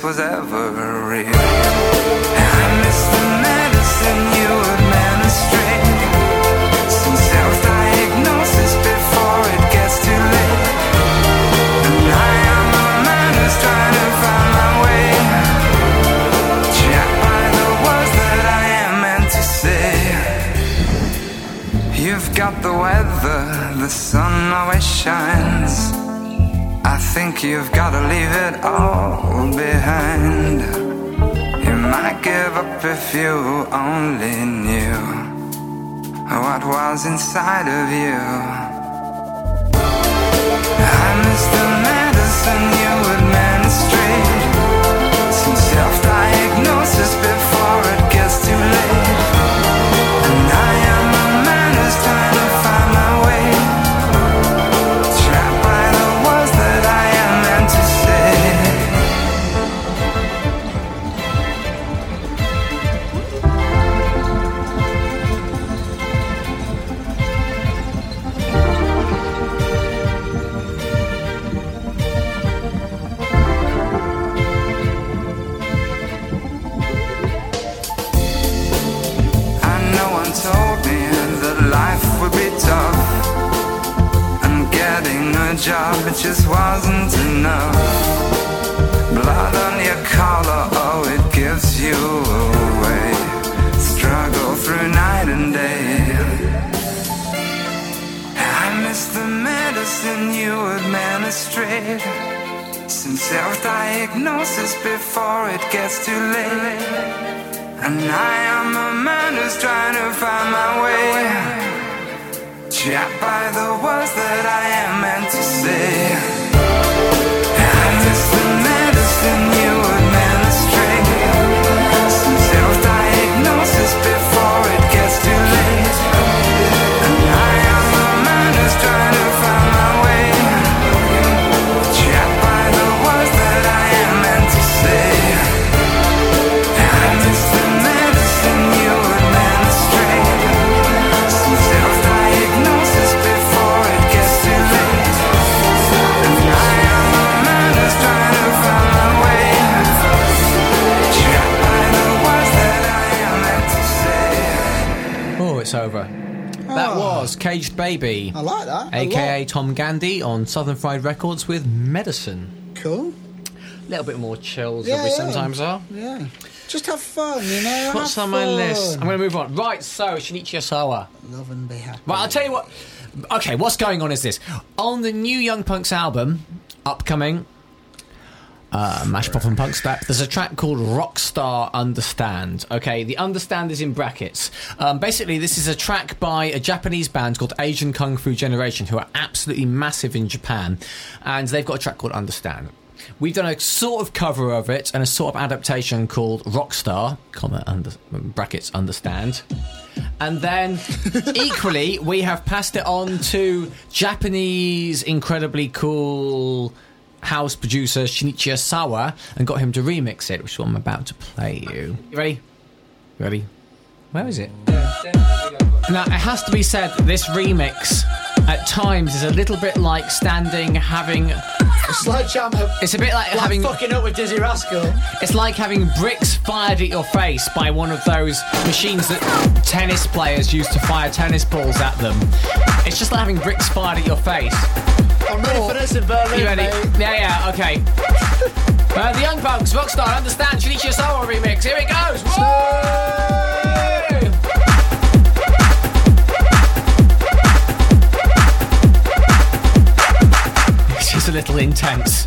was ever real. I miss the medicine you. Some self diagnosis before it gets too late. And I am a man who's trying to find my way. Trapped by the words that I am meant to say. You've got the weather, the sun always shines. Think you've gotta leave it all behind. You might give up if you only knew what was inside of you. I miss the medicine you administrate. Some self-diagnosis before it gets too late. Job, it just wasn't enough. Blood on your collar, oh, it gives you away. Struggle through night and day. I miss the medicine you administrate. Some self-diagnosis before it gets too late. And I am a man who's trying to find my way. Trapped by the words that I am meant to say. Self-diagnosis before say. Oh, over. That ah. was Caged Baby, I like that. a aka lot. Tom Gandey on Southern Fried Records with Medicine. Cool. A little bit more chills Yeah, than we yeah. sometimes are. Yeah. Just have fun, you know. What's have on my fun. list? I'm going to move on. Right, so Shinichi Osawa. Love and be happy. Right, I'll tell you what. Okay, what's going on is this. On the new Young Punks album, upcoming, uh, Mash Pop and Punk Step, there's a track called Rockstar Understand. Okay, the Understand is in brackets. Um, basically, this is a track by a Japanese band called Asian Kung Fu Generation, who are absolutely massive in Japan. And they've got a track called Understand. We've done a sort of cover of it and a sort of adaptation called Rockstar, comma, under, brackets, understand. And then, equally, we have passed it on to Japanese, incredibly cool house producer Shinichi Osawa and got him to remix it, which is what I'm about to play you. You ready? You ready? Where is it? Now, it has to be said this remix at times is a little bit like standing having. Like champ. It's a bit like, having. fucking up with Dizzee Rascal. It's like having bricks fired at your face by one of those machines that tennis players use to fire tennis balls at them. It's just like having bricks fired at your face. I'm ready for this in Berlin, You ready? mate. Yeah, yeah, okay. Uh, the Young Punks, Rockstar, Understand, Shinichi Osawa remix. Here it goes. It's a little intense.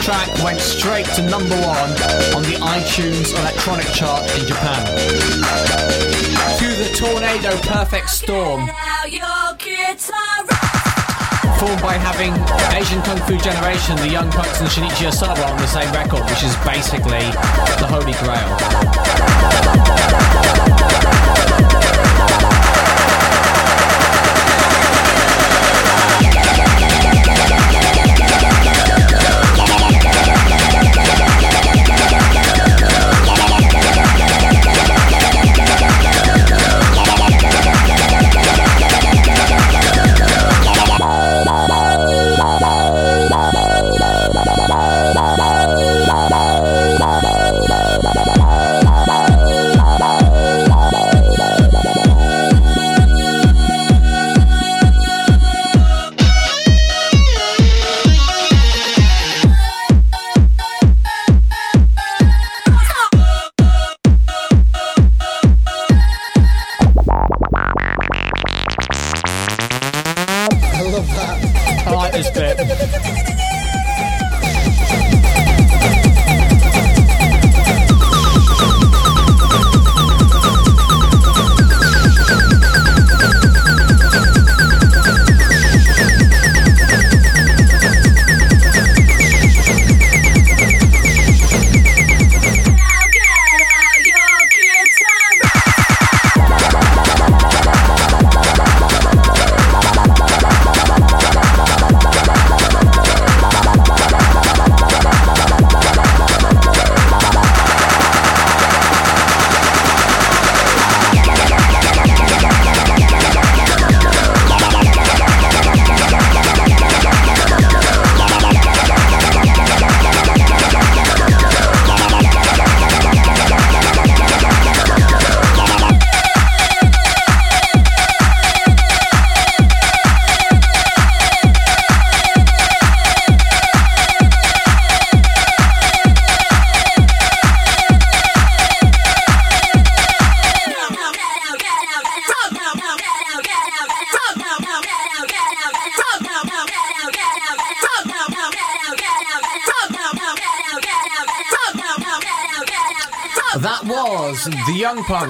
Track went straight to number one on the iTunes electronic chart in Japan. Through the tornado perfect storm formed by having Asian Kung Fu Generation, the Young Punks, and Shinichi Osawa on the same record, which is basically the holy grail.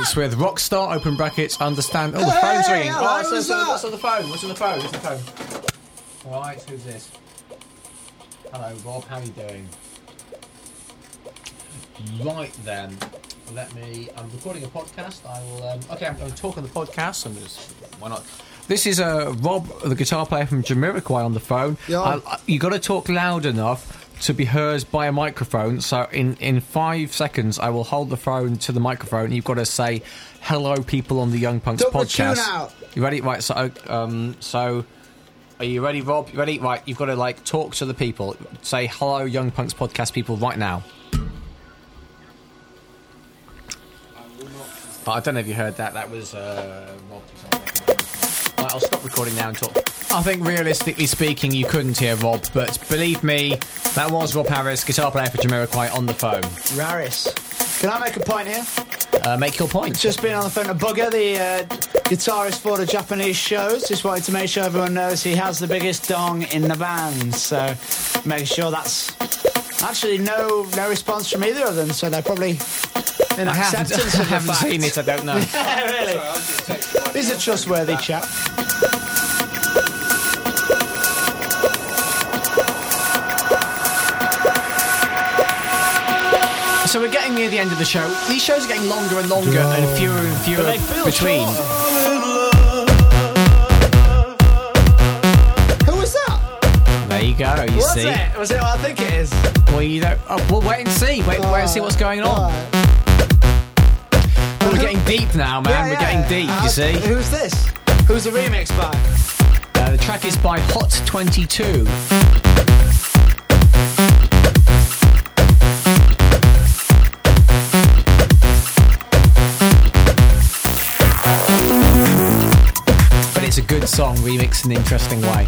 With Rockstar open brackets understand. Oh, the Hey, phone's ringing. hello, Oh, who's so- what's on the phone? What's on the phone? What's on the phone? All right, who's this? Hello, Rob. How are you doing? Right then, let me. I'm recording a podcast. I will. Um, okay, I'm going to talk on the podcast. And just, why not? This is uh, Rob, the guitar player from Jamiroquai, on the phone. Yeah. Uh, you got to talk loud enough to be heard by a microphone. So in in five seconds, I will hold the phone to the microphone. You've got to say, "Hello, people on the Young Punks the podcast." You ready? Right. So, um, so. Are you ready, Rob? You ready? Right, you've got to like talk to the people. Say hello, Young Punks podcast people, right now. Oh, I don't know if you heard that. That was uh, Rob. Right, I'll stop recording now and talk. I think realistically speaking, you couldn't hear Rob, but believe me, that was Rob Harris, guitar player for Jamiroquai, on the phone. Raris. Can I make a point here? Uh, make your point. Just been on the phone to Booga, the uh, guitarist for the Japanese shows. Just wanted to make sure everyone knows he has the biggest dong in the band. So make sure that's actually no no response from either of them. So they're probably in I haven't, acceptance I of the haven't fact. seen it. I don't know. really, he's a trustworthy chap. So we're getting near the end of the show. These shows are getting longer and longer and fewer and fewer But they feel between. short. Who was that? There you go. You Was see. it? Was it what I think it is? Well, you don't. Oh, well, wait and see. Wait, wait and see what's going on. Alright. Well, we're getting deep now, man. Yeah, we're yeah. getting deep. Uh, You see. Who's this? Who's the remix by? Uh, the track is by Hot Twenty Two. Good song, remixed in an interesting way.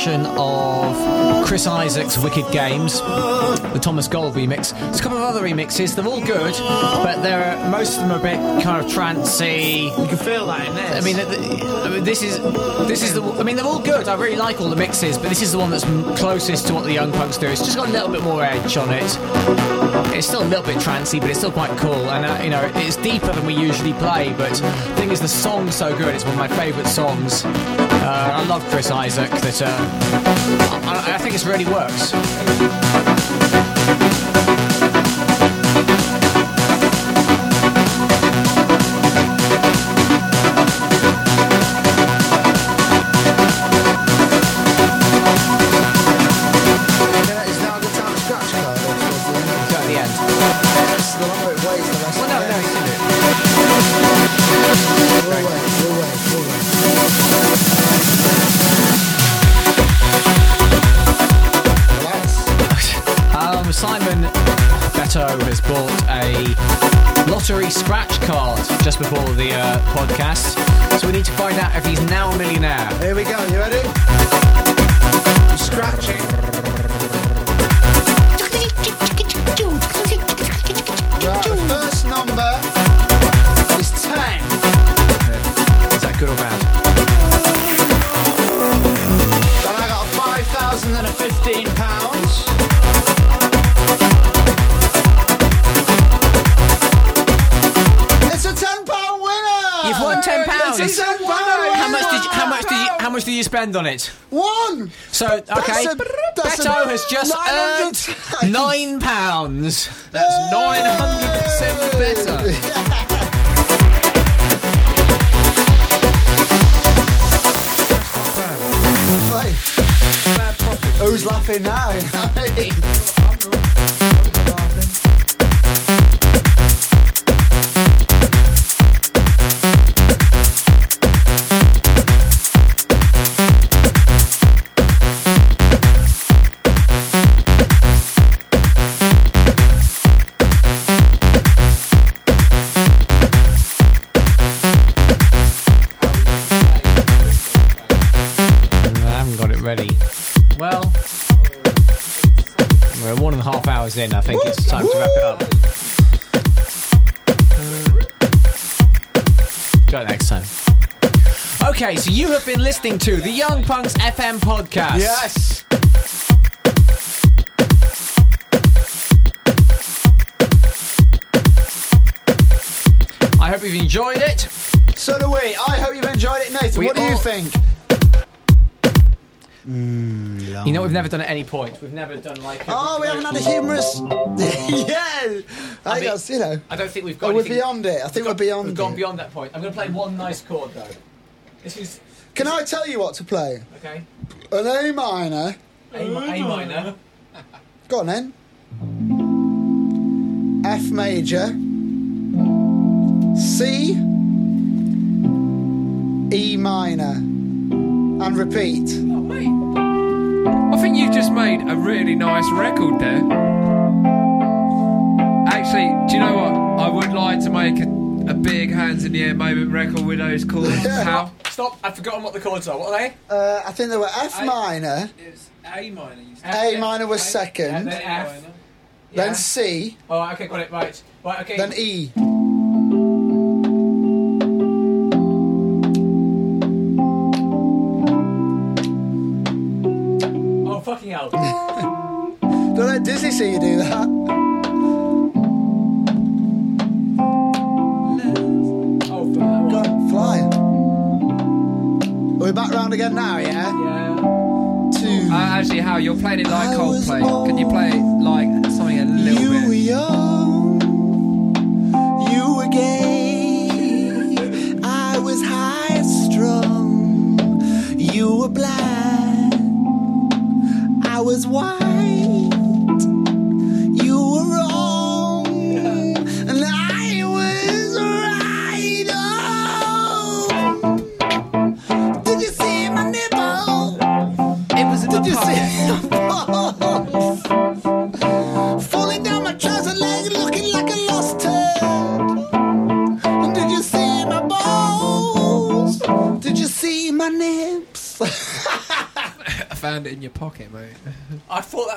Version of Chris Isaak's Wicked Games, the Thomas Gold remix. There's a couple of other remixes. They're all good, but they're most of them are a bit kind of trancey. You can feel that in this. I mean, th- th- I mean, this is this is the. I mean, they're all good. I really like all the mixes, but this is the one that's closest to what the Young Punks do. It's just got a little bit more edge on it. It's still a little bit trancey, but it's still quite cool. And uh, you know, it's deeper than we usually play. But the thing is, the song's so good. It's one of my favourite songs. Uh, I love Chris Isaak. That uh, I, I think it really works. Scratch card just before the uh, podcast. So we need to find out if he's now a millionaire. Here we go, you ready? Scratching. You spend on it? One! So okay, a- Betto has just earned nine pounds. That's nine hundred percent better. Hey, Who's laughing now? listening to the Young Punks FM podcast. Yes. I hope you've enjoyed it. So do we. I hope you've enjoyed it, Nathan. We what do you all- think? Mm, you know, we've never done at any point. We've never done like. Oh, we haven't had a humorous. yeah. I, mean- guess, you know. I don't think we've oh, got. Oh, we're beyond it. I think we're beyond We've gone beyond that point. I'm going to play one nice chord though. This is Can I tell you what to play? okay. An A minor. A, mi- A minor. Go on then. F major. C. E minor. And repeat. Oh mate. I think you've just made a really nice record there. Actually, do you know what? I would like to make a, a big hands in the air moment record with those chords. How? Stop! I've forgotten what the chords are. What are they? Uh, I think they were F I- minor. It's A minor. You A minor was And second. then F. Then Yeah. C. Oh, okay, got it. Right. Right. Okay. Then E. oh fucking hell. Don't let Disney see you do that. fuck that Are back round again now, yeah? Yeah. Two. Uh, actually, how you're playing it like Coldplay? Can you play it like something a little you were bit? young, you were gay, I was high strung, you were black, I was white,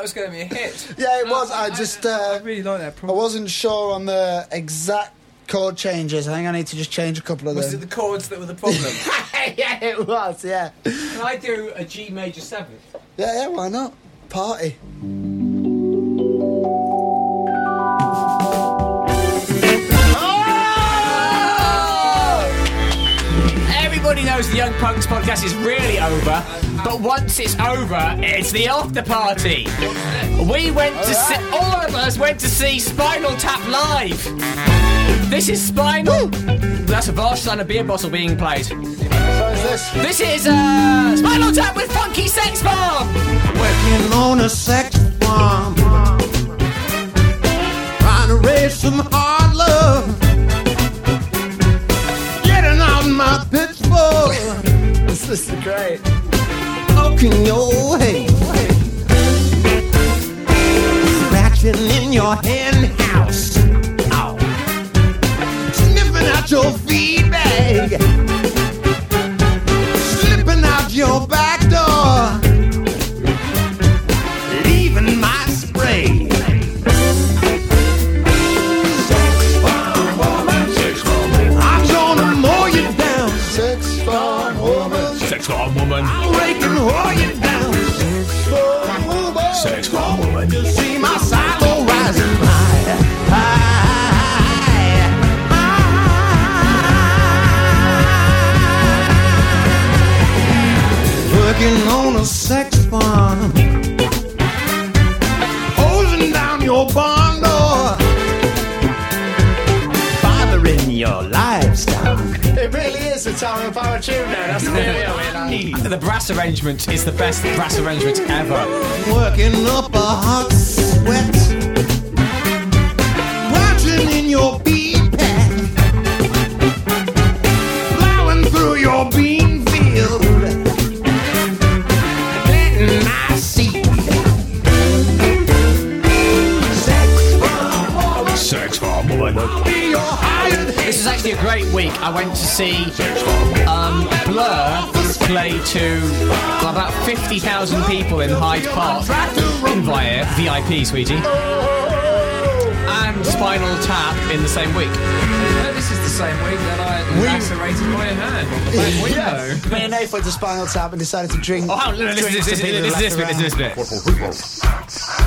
was going to be a hit. yeah, it was. I just, I uh, really like that. I wasn't sure on the exact chord changes. I think I need to just change a couple of Was it the chords that were the problem? yeah, it was. Yeah, Can I do a G major seventh? yeah, yeah. Why not? Party. Everybody knows the Young Punks podcast is really over, but once it's over, it's the after party. We went to see, all of us went to see Spinal Tap live. This is Spinal. That's a vast son of beer bottle being played. So is this? This is uh, Spinal Tap with Funky Sex Farm. working on a sex farm. Trying to raise some hard love. Getting out my pitchfork. This is great. Poking your head. Scratching in your hen house. Ow. Sniffing out your feedback. Slipping out your back door. Leaving my spray. Sex for woman. I'm gonna mow you down. Six farm woman. Sex Bomb woman. I'll rake you down. Bomb woman. You see my silo rising high. high, high. Working is a Tower of Power tune now. That's really The brass arrangement is the best brass arrangement ever. working up a hot sweat. Watching in your bean pack. Plowing through your bean field. Planting my seed. Sex farm. Sex Bomb woman. I'll be your hired This is actually a great week. I went to see um, Blur play to about 50,000 people in Hyde Park. Invite VIP, sweetie. and Spinal Tap in the same week. This is the same week that I We- lacerated my hand on the back window. Yes. Me and Nate went to Spinal Tap and decided to drink. Oh, hang on, listen, drinks listen, to people listen, listen, left listen, around. listen, listen.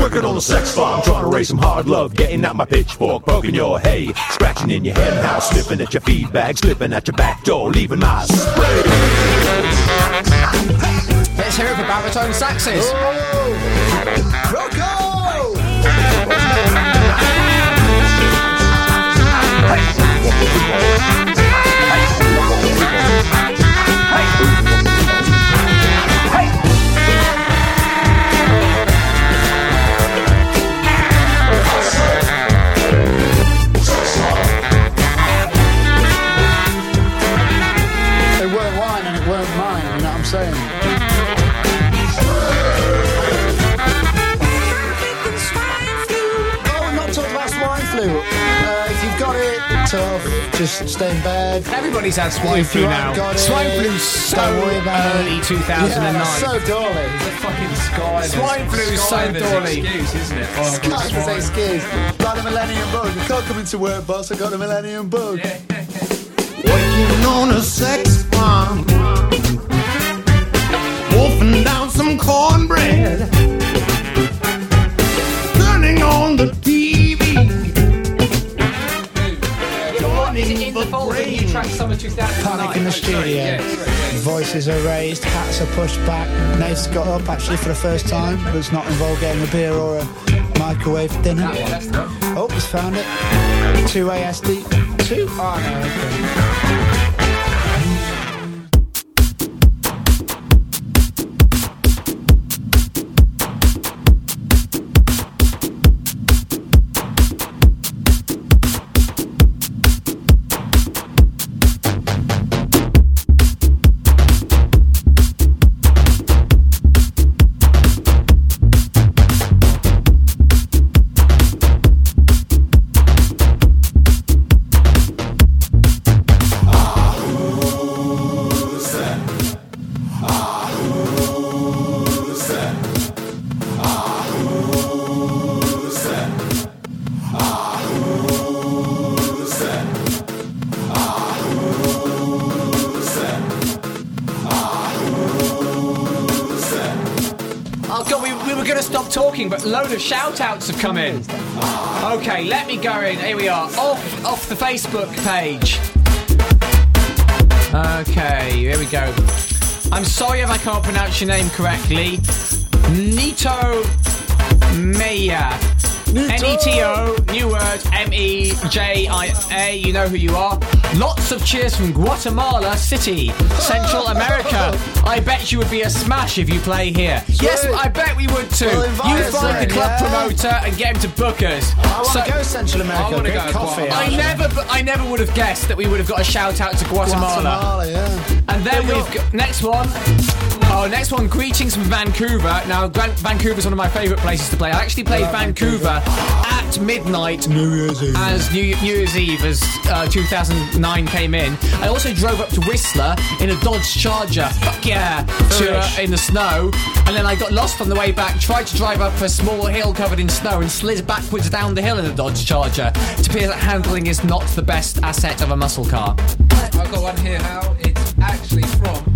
Working on the sex farm, trying to raise some hard love, getting out my pitchfork, poking your hay, scratching in your hen house, sniffing at your feed bag, slipping at your back door, leaving my spray. Let's hear it for baritone saxes. Rocco! Just stay in bed. Everybody's had swine If flu now. haven't got it, Swine flu's so don't worry about early 2009. Yeah, that's so dolly. Fucking Sky. Swine flu's so dolly. excuse, isn't it? Oh, I've got Can't swine. say excuse. Got a millennium bug. I can't come into work, boss. I got a millennium bug. Working on a sex farm, wolfing down some cornbread, turning on the TV. Track summer 2009? Panic in the studio. Voices are raised, hats are pushed back. Nate's got up actually for the first time, but it's not involved getting a beer or a microwave dinner. Oh, he's found it. Two ASD. Two? Oh, no, have come in. Okay, let me go in. Here we are. Off off the Facebook page. Okay, here we go. I'm sorry if I can't pronounce your name correctly. Neto Mejia. N-E-T-O, new word, M-E-J-I-A, you know who you are. Lots of cheers from Guatemala City, Central America. I bet you would be a smash if you play here. Yes, I bet we would too. Well, you find in, the club yeah. promoter and get him to book us. I want So- go Central America. I wanna get go coffee. I never, I never would have guessed that we would have got a shout out to Guatemala. Guatemala, yeah. And then we've got next one. Oh, next one. Greetings from Vancouver. Now, Vancouver's one of my favourite places to play. I actually played Vancouver at midnight New Year's Eve. as New, New Year's Eve as uh, 2009 came in. I also drove up to Whistler in a Dodge Charger. Fuck yeah! To, uh, in the snow, and then I got lost on the way back. Tried to drive up a small hill covered in snow and slid backwards down the hill in a Dodge Charger. It appears that handling is not the best asset of a muscle car. I've got one here, Hal. It's actually from one called Alexia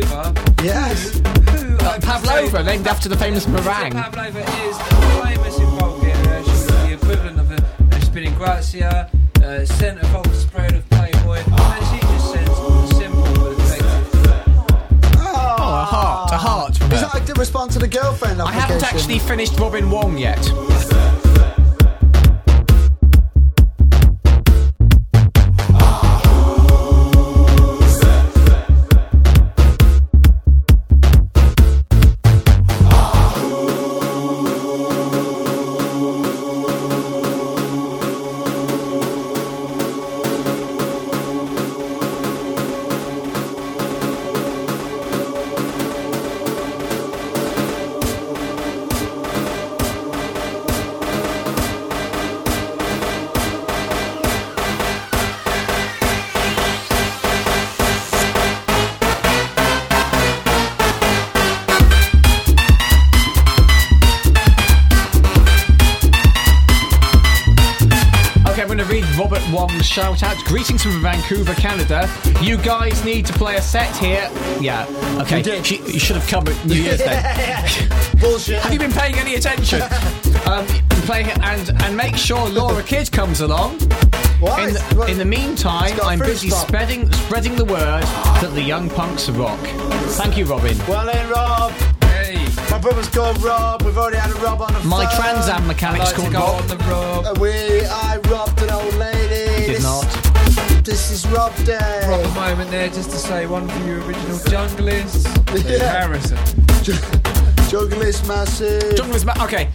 Pavlova. Yes. Who I would Pavlova, say- named after the famous meringue. Pavlova is famous in Bulgaria. She's the equivalent of a, a spinning Grazia, uh, centerfold spread of Playboy, and she just sends a simple but effective. Oh, a heart, a heart Is that like to respond to the girlfriend I haven't actually finished Robin Wong yet. Greetings from Vancouver, Canada. You guys need to play a set here. Yeah, okay. We did. She- you should have covered New Year's Day. Bullshit. Have you been paying any attention? um, play and and make sure Laura Kidd comes along. Why? In the, in the meantime, It's got a I'm busy spreading spreading the word that the young punks rock. Thank you, Robin. Well then, Rob. Hey, My brother's called Rob. We've already had a Rob on the My phone. Trans Am mechanic's like called Rob. on the road. Uh, We, I robbed an old This is Rob Day. Proper moment there just to say one for you original junglists. Yeah. Harrison. Junglist massive. Jungle is ma- okay.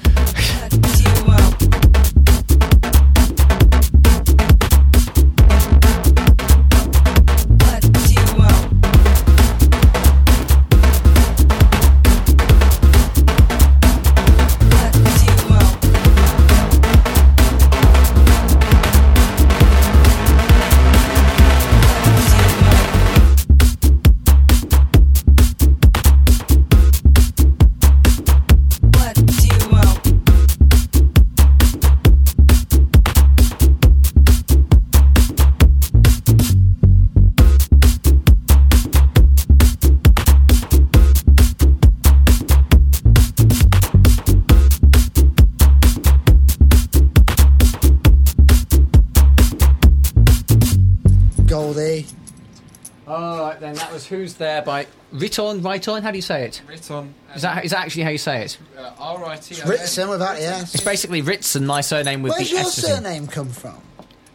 That There by Riton. Riton, how do you say it? Riton. Is that is that actually how you say it? Uh, R-I-T-O-N. Ritson without the S. It's basically Ritson, my surname with Where's the your S. in. surname come from?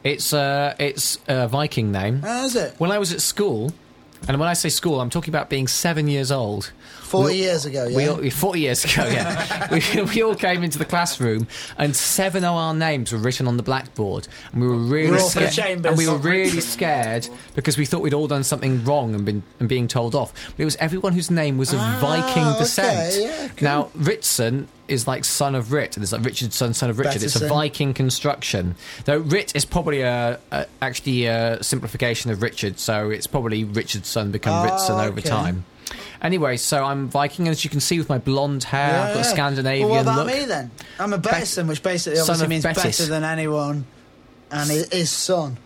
It's uh, it's a Viking name. How is it? When I was at school, and when I say school, I'm talking about being seven years old. 40 years ago, yeah. We all, 40 years ago, yeah. we, we all came into the classroom and seven of our names were written on the blackboard. And we were really We're all for the scared. Chambers. And we were really scared because we thought we'd all done something wrong and been and being told off. But it was everyone whose name was of Ah, Viking okay, descent. yeah, cool. Now, Ritson is like son of Rit, and it's like Richard's son, son of Richard. It's a Viking construction. Though Rit is probably a, a actually a simplification of Richard, so it's probably Richard's son become Oh, Ritson ah, over okay. time. Anyway, so I'm Viking, as you can see with my blonde hair, I've got a Scandinavian well, what about look. me then? I'm a Bettison, which basically Son obviously means Bettis. better than anyone, and his, his son,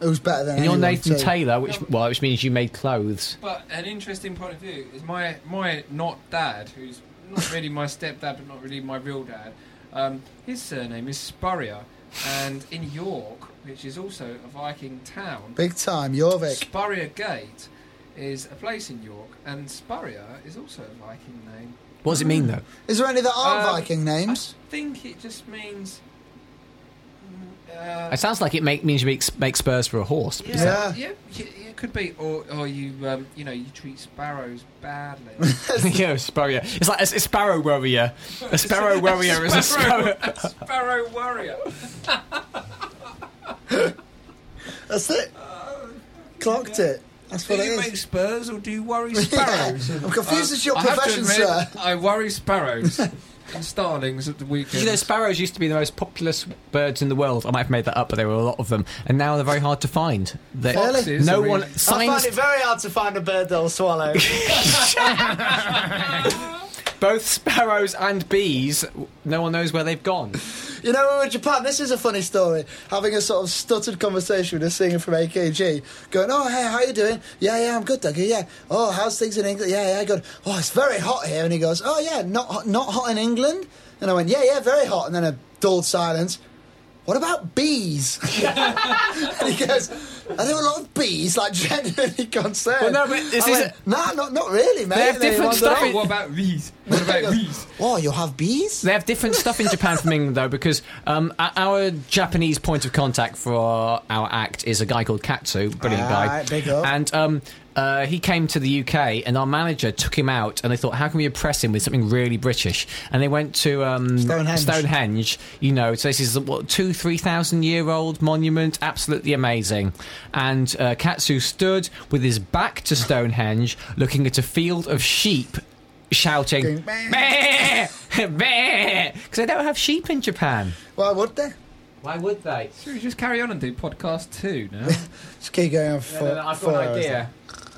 who's better than And you're. Nathan too. Taylor, which well, which means you made clothes. But an interesting point of view is my my not dad, who's not really my stepdad, but not really my real dad. Um, his surname is Spurrier, and in York, which is also a Viking town, Big time, Jorvik. Spurrier Gate is a place in York, and Spurrier is also a Viking name. What does it mean though? Is there any that aren't Um, Viking names? I think it just means. Uh, It sounds like it make, means you make, make spurs for a horse. Yeah, yeah, yeah, it could be, or or you um, you know you treat sparrows badly. yeah, Spurrier. It's like a, a sparrow warrior. A sparrow warrior is a sparrow. a sparrow warrior. That's it. Clocked it. That's Do what it you is. make spurs or do you worry Yeah. sparrows? I'm confused as your I have to profession, admit, sir. I worry sparrows and starlings at the weekend. You know, sparrows used to be the most populous birds in the world. I might have made that up, but there were a lot of them, and now they're very hard to find. They- Foxes no are one. really- I find it very hard to find a bird that'll swallow. Both sparrows and bees. No one knows where they've gone. You know, Japan. This is a funny story. Having a sort of stuttered conversation with a singer from AKG, going, "Oh, hey, how you doing? Yeah, yeah, I'm good, Dougie. Yeah. Oh, how's things in England? Yeah, yeah, good. Oh, it's very hot here." And he goes, "Oh, yeah, not not hot in England." And I went, "Yeah, yeah, very hot." And then a dull silence. What about bees? and he goes, Are there a lot of bees? Like genuinely concerned. Well, no, but this I is went, Nah, not not really, mate. They have And then he different wandered stuff in- what about bees? What about bees? Oh, you have bees? They have different stuff in Japan from England, though, because um, our Japanese point of contact for our, our act is a guy called Katsu, brilliant guy. Alright, big up. And um, uh, he came to the UK, and our manager took him out, and they thought, how can we impress him with something really British? And they went to um, Stonehenge. Stonehenge, you know, so this is a, what two, three thousand year old monument, absolutely amazing. And uh, Katsu stood with his back to Stonehenge, looking at a field of sheep. Shouting, because they don't have sheep in Japan. Why would they? Why would they? Should we just carry on and do podcast two now? Just keep going on for No, no, no, I've four got an hours idea.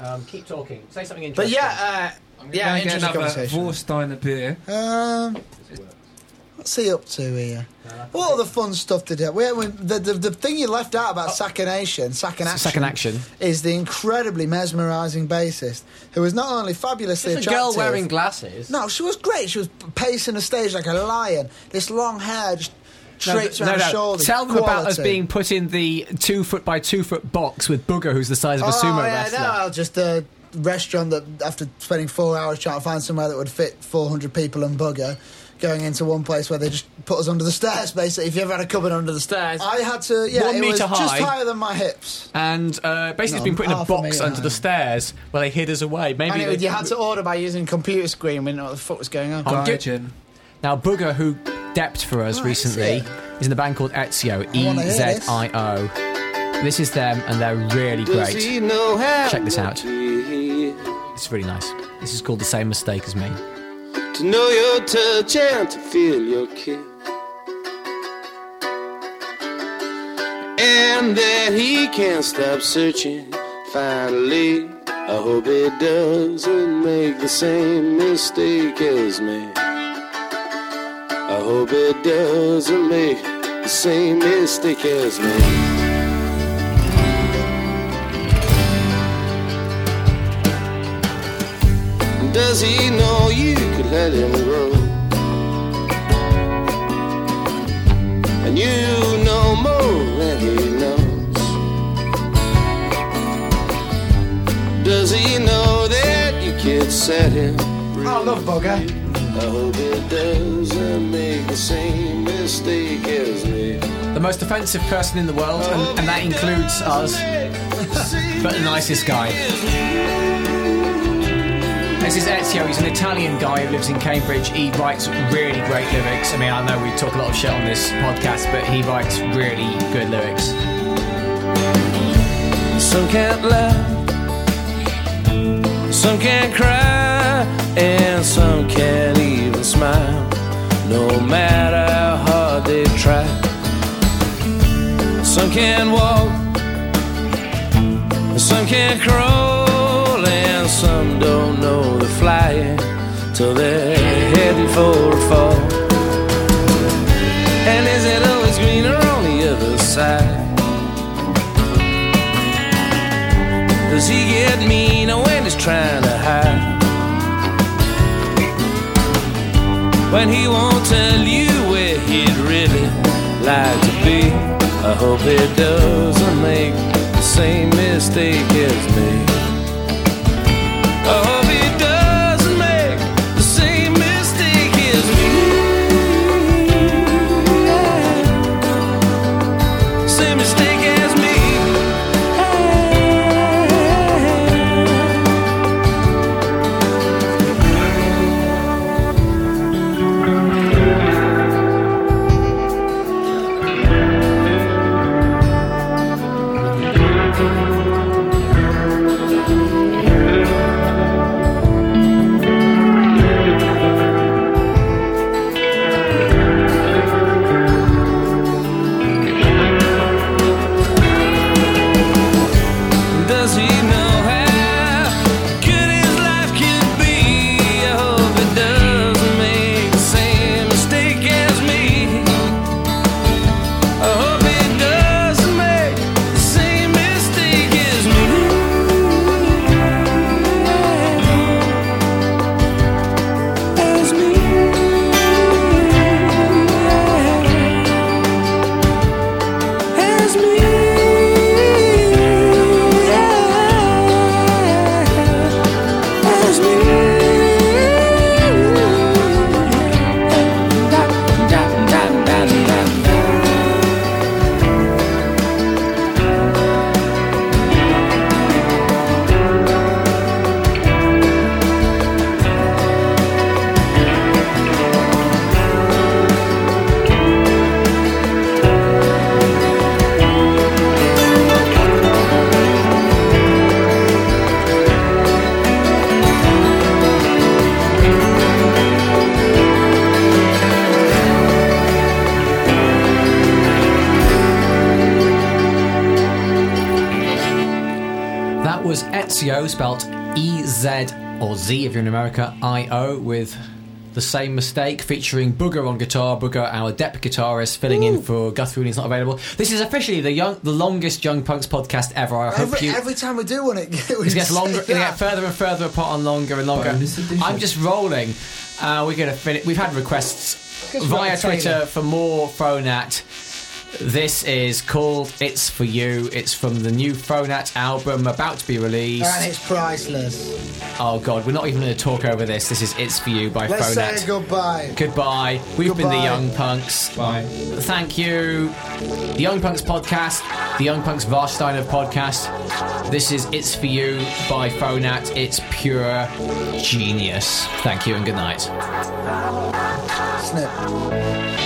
Um, keep talking. Say something But interesting. yeah, uh, I'm yeah, gonna get interesting another conversation. Vorsteiner beer. Um, What's he up to here? What other fun stuff did he have? We, we, the, the, the thing you left out about Sacchination, Sakanaction, Second action. is the incredibly mesmerising bassist who was not only fabulously Just a attractive. girl wearing glasses. No, she was great. She was pacing the stage like a lion. This long hair just drapes around her shoulders. Tell them about us being put in the two foot by two foot box with Booga, who's the size of a oh, sumo yeah, wrestler. No, just a restaurant that after spending four hours trying to find somewhere that would fit 400 people and Booga, going into one place where they just put us under the stairs. Basically, if you ever had a cupboard under the stairs, I had to. Yeah, One it was metre just higher than my hips. And uh, basically, No, it's been put in a half a box under the stairs where they hid us away. Maybe and it, they- you had to order by using a computer screen. We didn't know what the fuck was going on. I'm gi- Now, Booga, who depped for us Oh, recently, is in a band called Ezio. E Z I O. This is them, and they're really great. he know how Check this out. It's really nice. This is called The Same Mistake as Me. To know your touch and to feel your kiss. And that he can't stop searching. Finally, I hope he doesn't make the same mistake as me. Hope it doesn't make the same mistake as me. Does he know you could let him grow? And you know more than he knows. Does he know that you could set him? I love Booga. I hope he doesn't make the same mistake as me. The most offensive person in the world, and, and that includes us, but the nicest guy. This is Ezio. He's an Italian guy who lives in Cambridge. He writes really great lyrics. I mean, I know we talk a lot of shit on this podcast, but he writes really good lyrics. Some can't laugh, some can't cry, and some can't even smile, no matter how hard they try. Some can't walk, some can't crawl, and some don't know they're flying till they're heading for a fall. And is it always greener on the other side? Does he get meaner when he's trying to hide? When he won't tell you where he'd really like to be. I hope he doesn't make the same mistake as me. Was spelt E Z or Z if you're in America, I O, with The Same Mistake, featuring Booga on guitar. Booga, our dep guitarist, filling in for Guthrie when he's not available. This is officially the young, the longest Young Punks podcast ever. I hope Every, you. every time we do one, it, we It gets longer. It gets further and further apart and longer and longer. I'm just rolling. Uh, we're gonna finish. We've had requests via Twitter for more Phonat. This is called "It's for You." It's from the new Phonat album about to be released. And it's priceless. Oh God, we're not even going to talk over this. This is "It's for You" by Let's Phonat. say goodbye. Goodbye. We've been the Goodbye. Young Punks. Bye. Thank you. The Young Punks podcast, the Young Punks Warsteiner podcast. This is It's For You by Phonat. It's pure genius. Thank you and good night. Snip.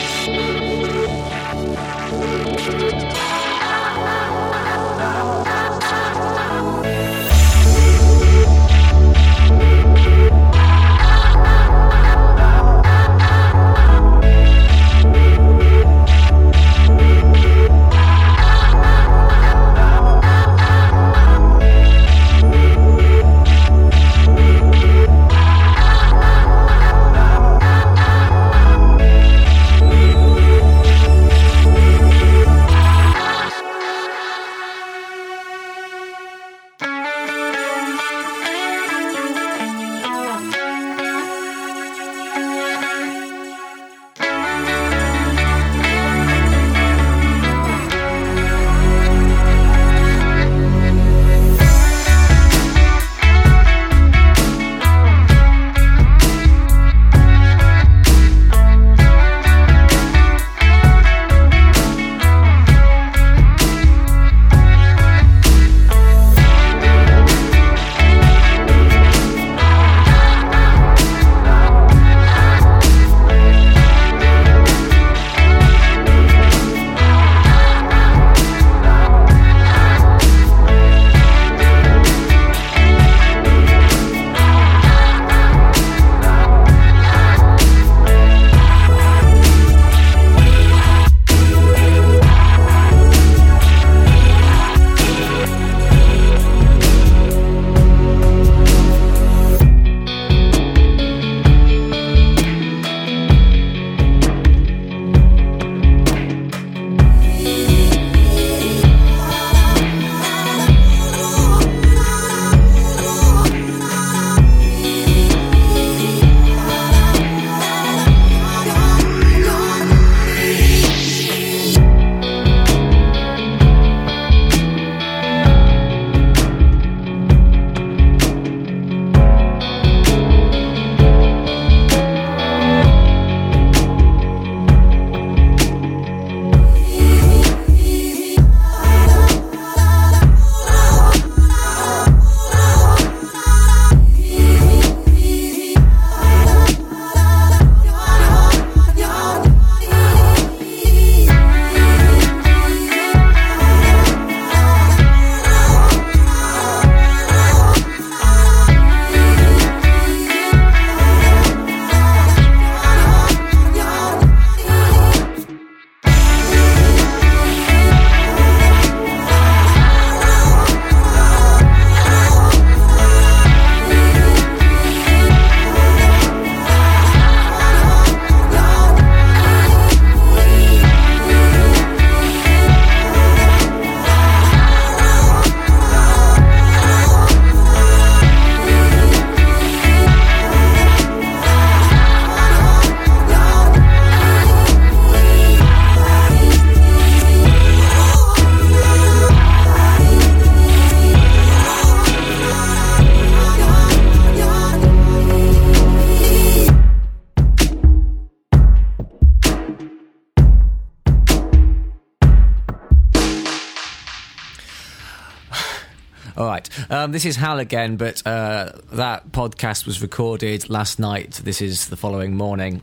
This is Hal again, but uh, that podcast was recorded last night. This is the following morning.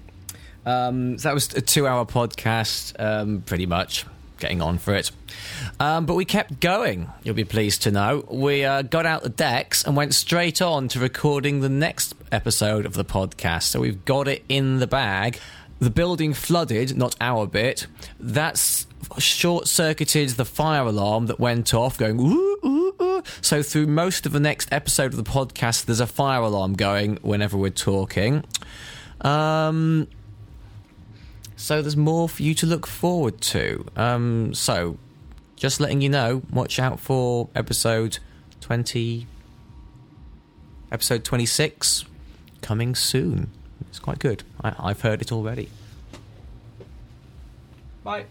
Um, so that was a two hour podcast, um, pretty much, getting on for it. Um, but we kept going, you'll be pleased to know. We uh, got out the decks and went straight on to recording the next episode of the podcast. So we've got it in the bag. The building flooded, not our bit. That's short circuited the fire alarm that went off, going ooh, ooh. So through most of the next episode of the podcast, there's a fire alarm going whenever we're talking. Um, so there's more for you to look forward to. Um, so just letting you know, watch out for episode 20, episode 26 coming soon. It's quite good. I, I've heard it already. Bye.